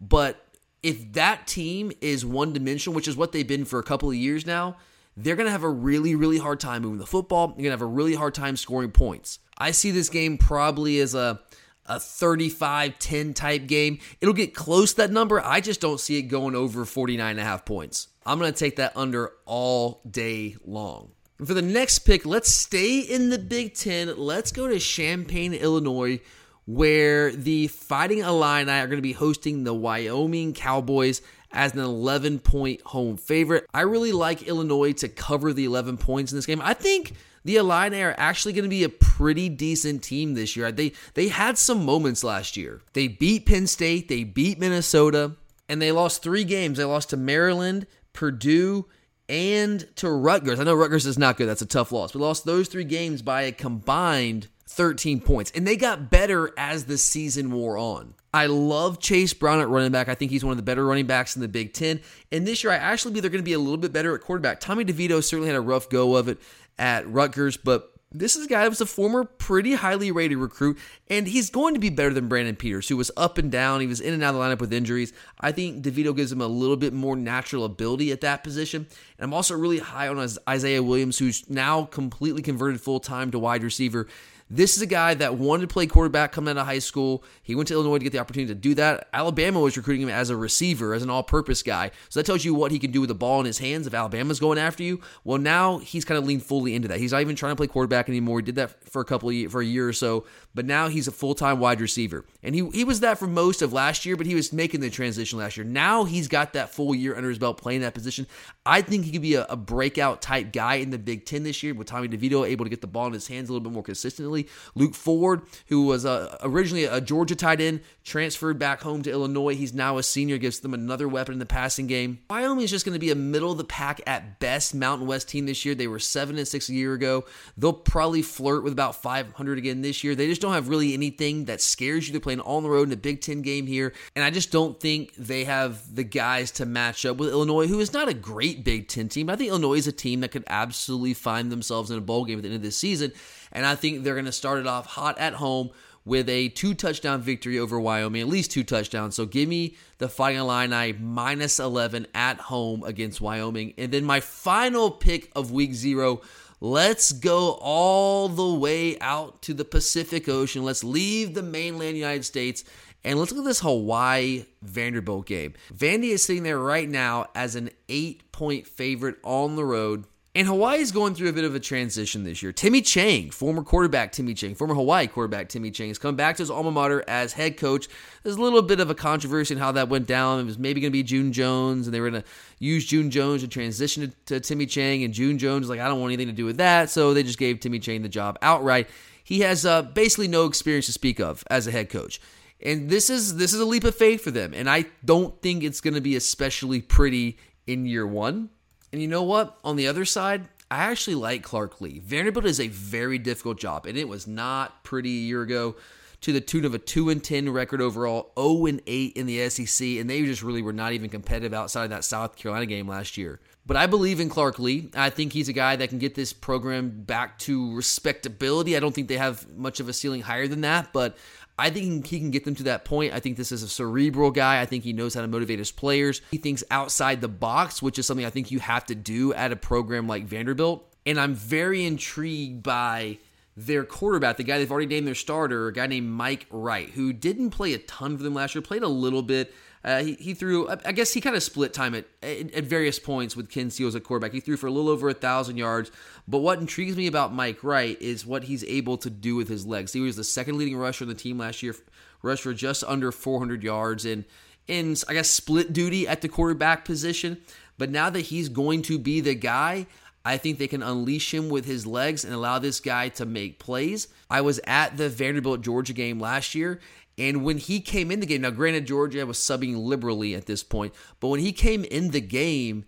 but if that team is one dimensional, which is what they've been for a couple of years now, they're going to have a really, really hard time moving the football. They're going to have a really hard time scoring points. I see this game probably as a a 35 10 type game. It'll get close to that number. I just don't see it going over 49 and a half points. I'm going to take that under all day long. And for the next pick, let's stay in the Big Ten. Let's go to Champaign, Illinois, where the Fighting Illini are going to be hosting the Wyoming Cowboys as an 11 point home favorite. I really like Illinois to cover the 11 points in this game. I think the Illini are actually going to be a pretty decent team this year. They they had some moments last year. They beat Penn State, they beat Minnesota, and they lost three games. They lost to Maryland, Purdue, and to Rutgers. I know Rutgers is not good. That's a tough loss. But lost those three games by a combined 13 points. And they got better as the season wore on. I love Chase Brown at running back. I think he's one of the better running backs in the Big Ten. And this year, I actually believe they're going to be a little bit better at quarterback. Tommy DeVito certainly had a rough go of it at Rutgers, but this is a guy that was a former pretty highly rated recruit, and he's going to be better than Brandon Peters, who was up and down. He was in and out of the lineup with injuries. I think DeVito gives him a little bit more natural ability at that position. And I'm also really high on Isaiah Williams, who's now completely converted full time to wide receiver. This is a guy that wanted to play quarterback coming out of high school. He went to Illinois to get the opportunity to do that. Alabama was recruiting him as a receiver, as an all purpose guy. So that tells you what he can do with the ball in his hands if Alabama's going after you. Well, now he's kind of leaned fully into that. He's not even trying to play quarterback anymore. He did that for a couple of for a year or so, but now he's a full time wide receiver. And he, he was that for most of last year, but he was making the transition last year. Now he's got that full year under his belt playing that position. I think he could be a, a breakout type guy in the Big Ten this year with Tommy DeVito able to get the ball in his hands a little bit more consistently. Luke Ford, who was uh, originally a Georgia tight end, transferred back home to Illinois. He's now a senior, gives them another weapon in the passing game. Wyoming is just going to be a middle of the pack at best Mountain West team this year. They were 7 and 6 a year ago. They'll probably flirt with about 500 again this year. They just don't have really anything that scares you. They're playing on the road in a Big Ten game here. And I just don't think they have the guys to match up with Illinois, who is not a great Big Ten team. I think Illinois is a team that could absolutely find themselves in a bowl game at the end of this season. And I think they're going to start it off hot at home with a two touchdown victory over Wyoming, at least two touchdowns. So give me the Fighting Illini minus 11 at home against Wyoming. And then my final pick of week zero. Let's go all the way out to the Pacific Ocean. Let's leave the mainland United States and let's look at this Hawaii Vanderbilt game. Vandy is sitting there right now as an eight point favorite on the road. And Hawaii is going through a bit of a transition this year. Timmy Chang, former quarterback Timmy Chang, former Hawaii quarterback Timmy Chang, has come back to his alma mater as head coach. There's a little bit of a controversy in how that went down. It was maybe going to be June Jones, and they were going to use June Jones to transition to, to Timmy Chang. And June Jones was like, I don't want anything to do with that. So they just gave Timmy Chang the job outright. He has uh, basically no experience to speak of as a head coach. And this is this is a leap of faith for them. And I don't think it's going to be especially pretty in year one. And you know what? On the other side, I actually like Clark Lea. Vanderbilt is a very difficult job, and it was not pretty a year ago to the tune of a 2 and 10 record overall, 0 and 8 in the SEC, and they just really were not even competitive outside of that South Carolina game last year. But I believe in Clark Lea. I think he's a guy that can get this program back to respectability. I don't think they have much of a ceiling higher than that, but I think he can get them to that point. I think this is a cerebral guy. I think he knows how to motivate his players. He thinks outside the box, which is something I think you have to do at a program like Vanderbilt. And I'm very intrigued by their quarterback, the guy they've already named their starter, a guy named Mike Wright, who didn't play a ton for them last year, played a little bit. Uh, he, he threw, I guess he kind of split time at, at various points with Ken Seals at quarterback. He threw for a little over a thousand yards. But what intrigues me about Mike Wright is what he's able to do with his legs. He was the second leading rusher on the team last year, rushed for just under 400 yards and in, I guess, split duty at the quarterback position. But now that he's going to be the guy, I think they can unleash him with his legs and allow this guy to make plays. I was at the Vanderbilt Georgia game last year, and when he came in the game, now granted, Georgia was subbing liberally at this point, but when he came in the game,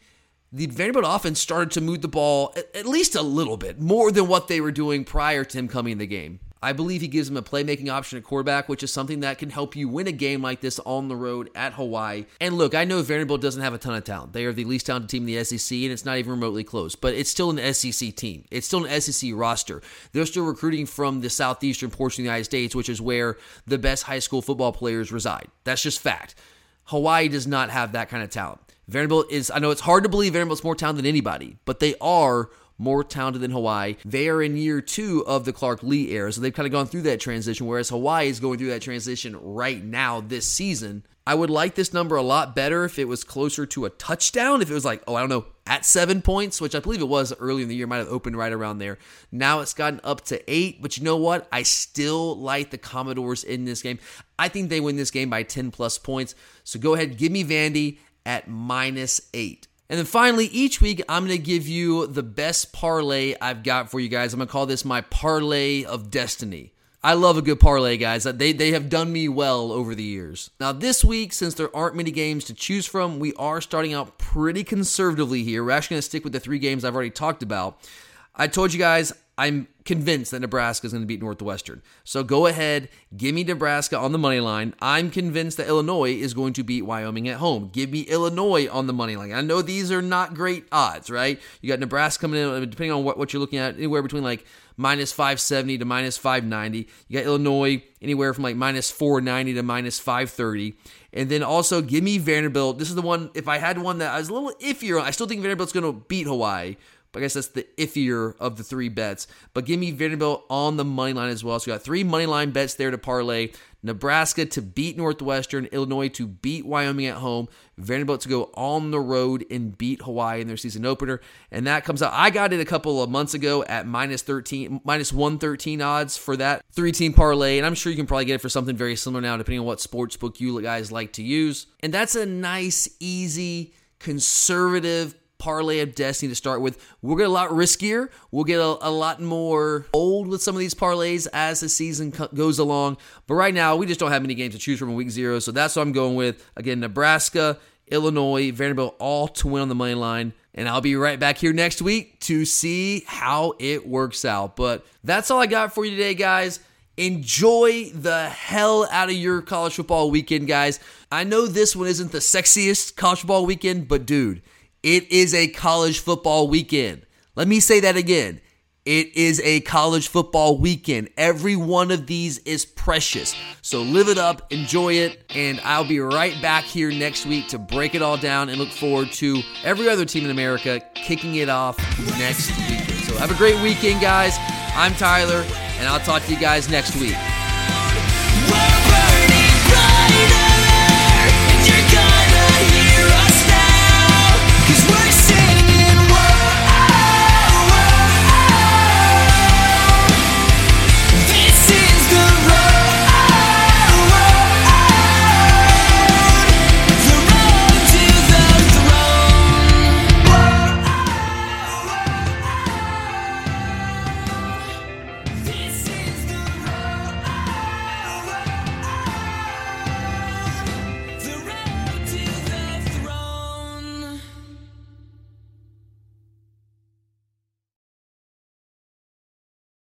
the Vanderbilt offense started to move the ball at, least a little bit more than what they were doing prior to him coming in the game. I believe he gives them a playmaking option at quarterback, which is something that can help you win a game like this on the road at Hawaii. And look, I know Vanderbilt doesn't have a ton of talent. They are the least talented team in the SEC, and it's not even remotely close, but it's still an SEC team. It's still an SEC roster. They're still recruiting from the southeastern portion of the United States, which is where the best high school football players reside. That's just fact. Hawaii does not have that kind of talent. Vanderbilt is, I know it's hard to believe Vanderbilt's more talented than anybody, but they are more talented than Hawaii. They are in year two of the Clark Lea era, so they've kind of gone through that transition, whereas Hawaii is going through that transition right now this season. I would like this number a lot better if it was closer to a touchdown. If it was like, oh, I don't know, at seven points, which I believe it was early in the year, might have opened right around there. Now it's gotten up to eight, but you know what? I still like the Commodores in this game. I think they win this game by 10 plus points. So go ahead, give me Vandy at minus eight. And then finally, each week, I'm going to give you the best parlay I've got for you guys. I'm going to call this my parlay of destiny. I love a good parlay, guys. They, they have done me well over the years. Now, this week, since there aren't many games to choose from, we are starting out pretty conservatively here. We're actually going to stick with the three games I've already talked about. I told you guys I'm convinced that Nebraska is going to beat Northwestern. So go ahead, give me Nebraska on the money line. I'm convinced that Illinois is going to beat Wyoming at home. Give me Illinois on the money line. I know these are not great odds, right? You got Nebraska coming in, depending on what, what you're looking at, anywhere between like minus 570 to minus 590. You got Illinois anywhere from like minus 490 to minus 530. And then also give me Vanderbilt. This is the one, if I had one that I was a little iffier on, I still think Vanderbilt's going to beat Hawaii. But I guess that's the iffier of the three bets. But give me Vanderbilt on the money line as well. So you got three money line bets there to parlay. Nebraska to beat Northwestern, Illinois to beat Wyoming at home, Vanderbilt to go on the road and beat Hawaii in their season opener. And that comes out. I got it a couple of months ago at minus 13, minus 113 odds for that three team parlay. And I'm sure you can probably get it for something very similar now, depending on what sports book you guys like to use. And that's a nice, easy, conservative parlay of destiny to start with. We'll get a lot riskier. We'll get a, a lot more old with some of these parlays as the season co- goes along. But right now, we just don't have many games to choose from in week zero. So that's what I'm going with. Again, Nebraska, Illinois, Vanderbilt, all to win on the money line. And I'll be right back here next week to see how it works out. But that's all I got for you today, guys. Enjoy the hell out of your college football weekend, guys. I know this one isn't the sexiest college football weekend, but dude, it is a college football weekend. Let me say that again. It is a college football weekend. Every one of these is precious. So live it up, enjoy it, and I'll be right back here next week to break it all down and look forward to every other team in America kicking it off next weekend. So have a great weekend, guys. I'm Tyler, and I'll talk to you guys next week.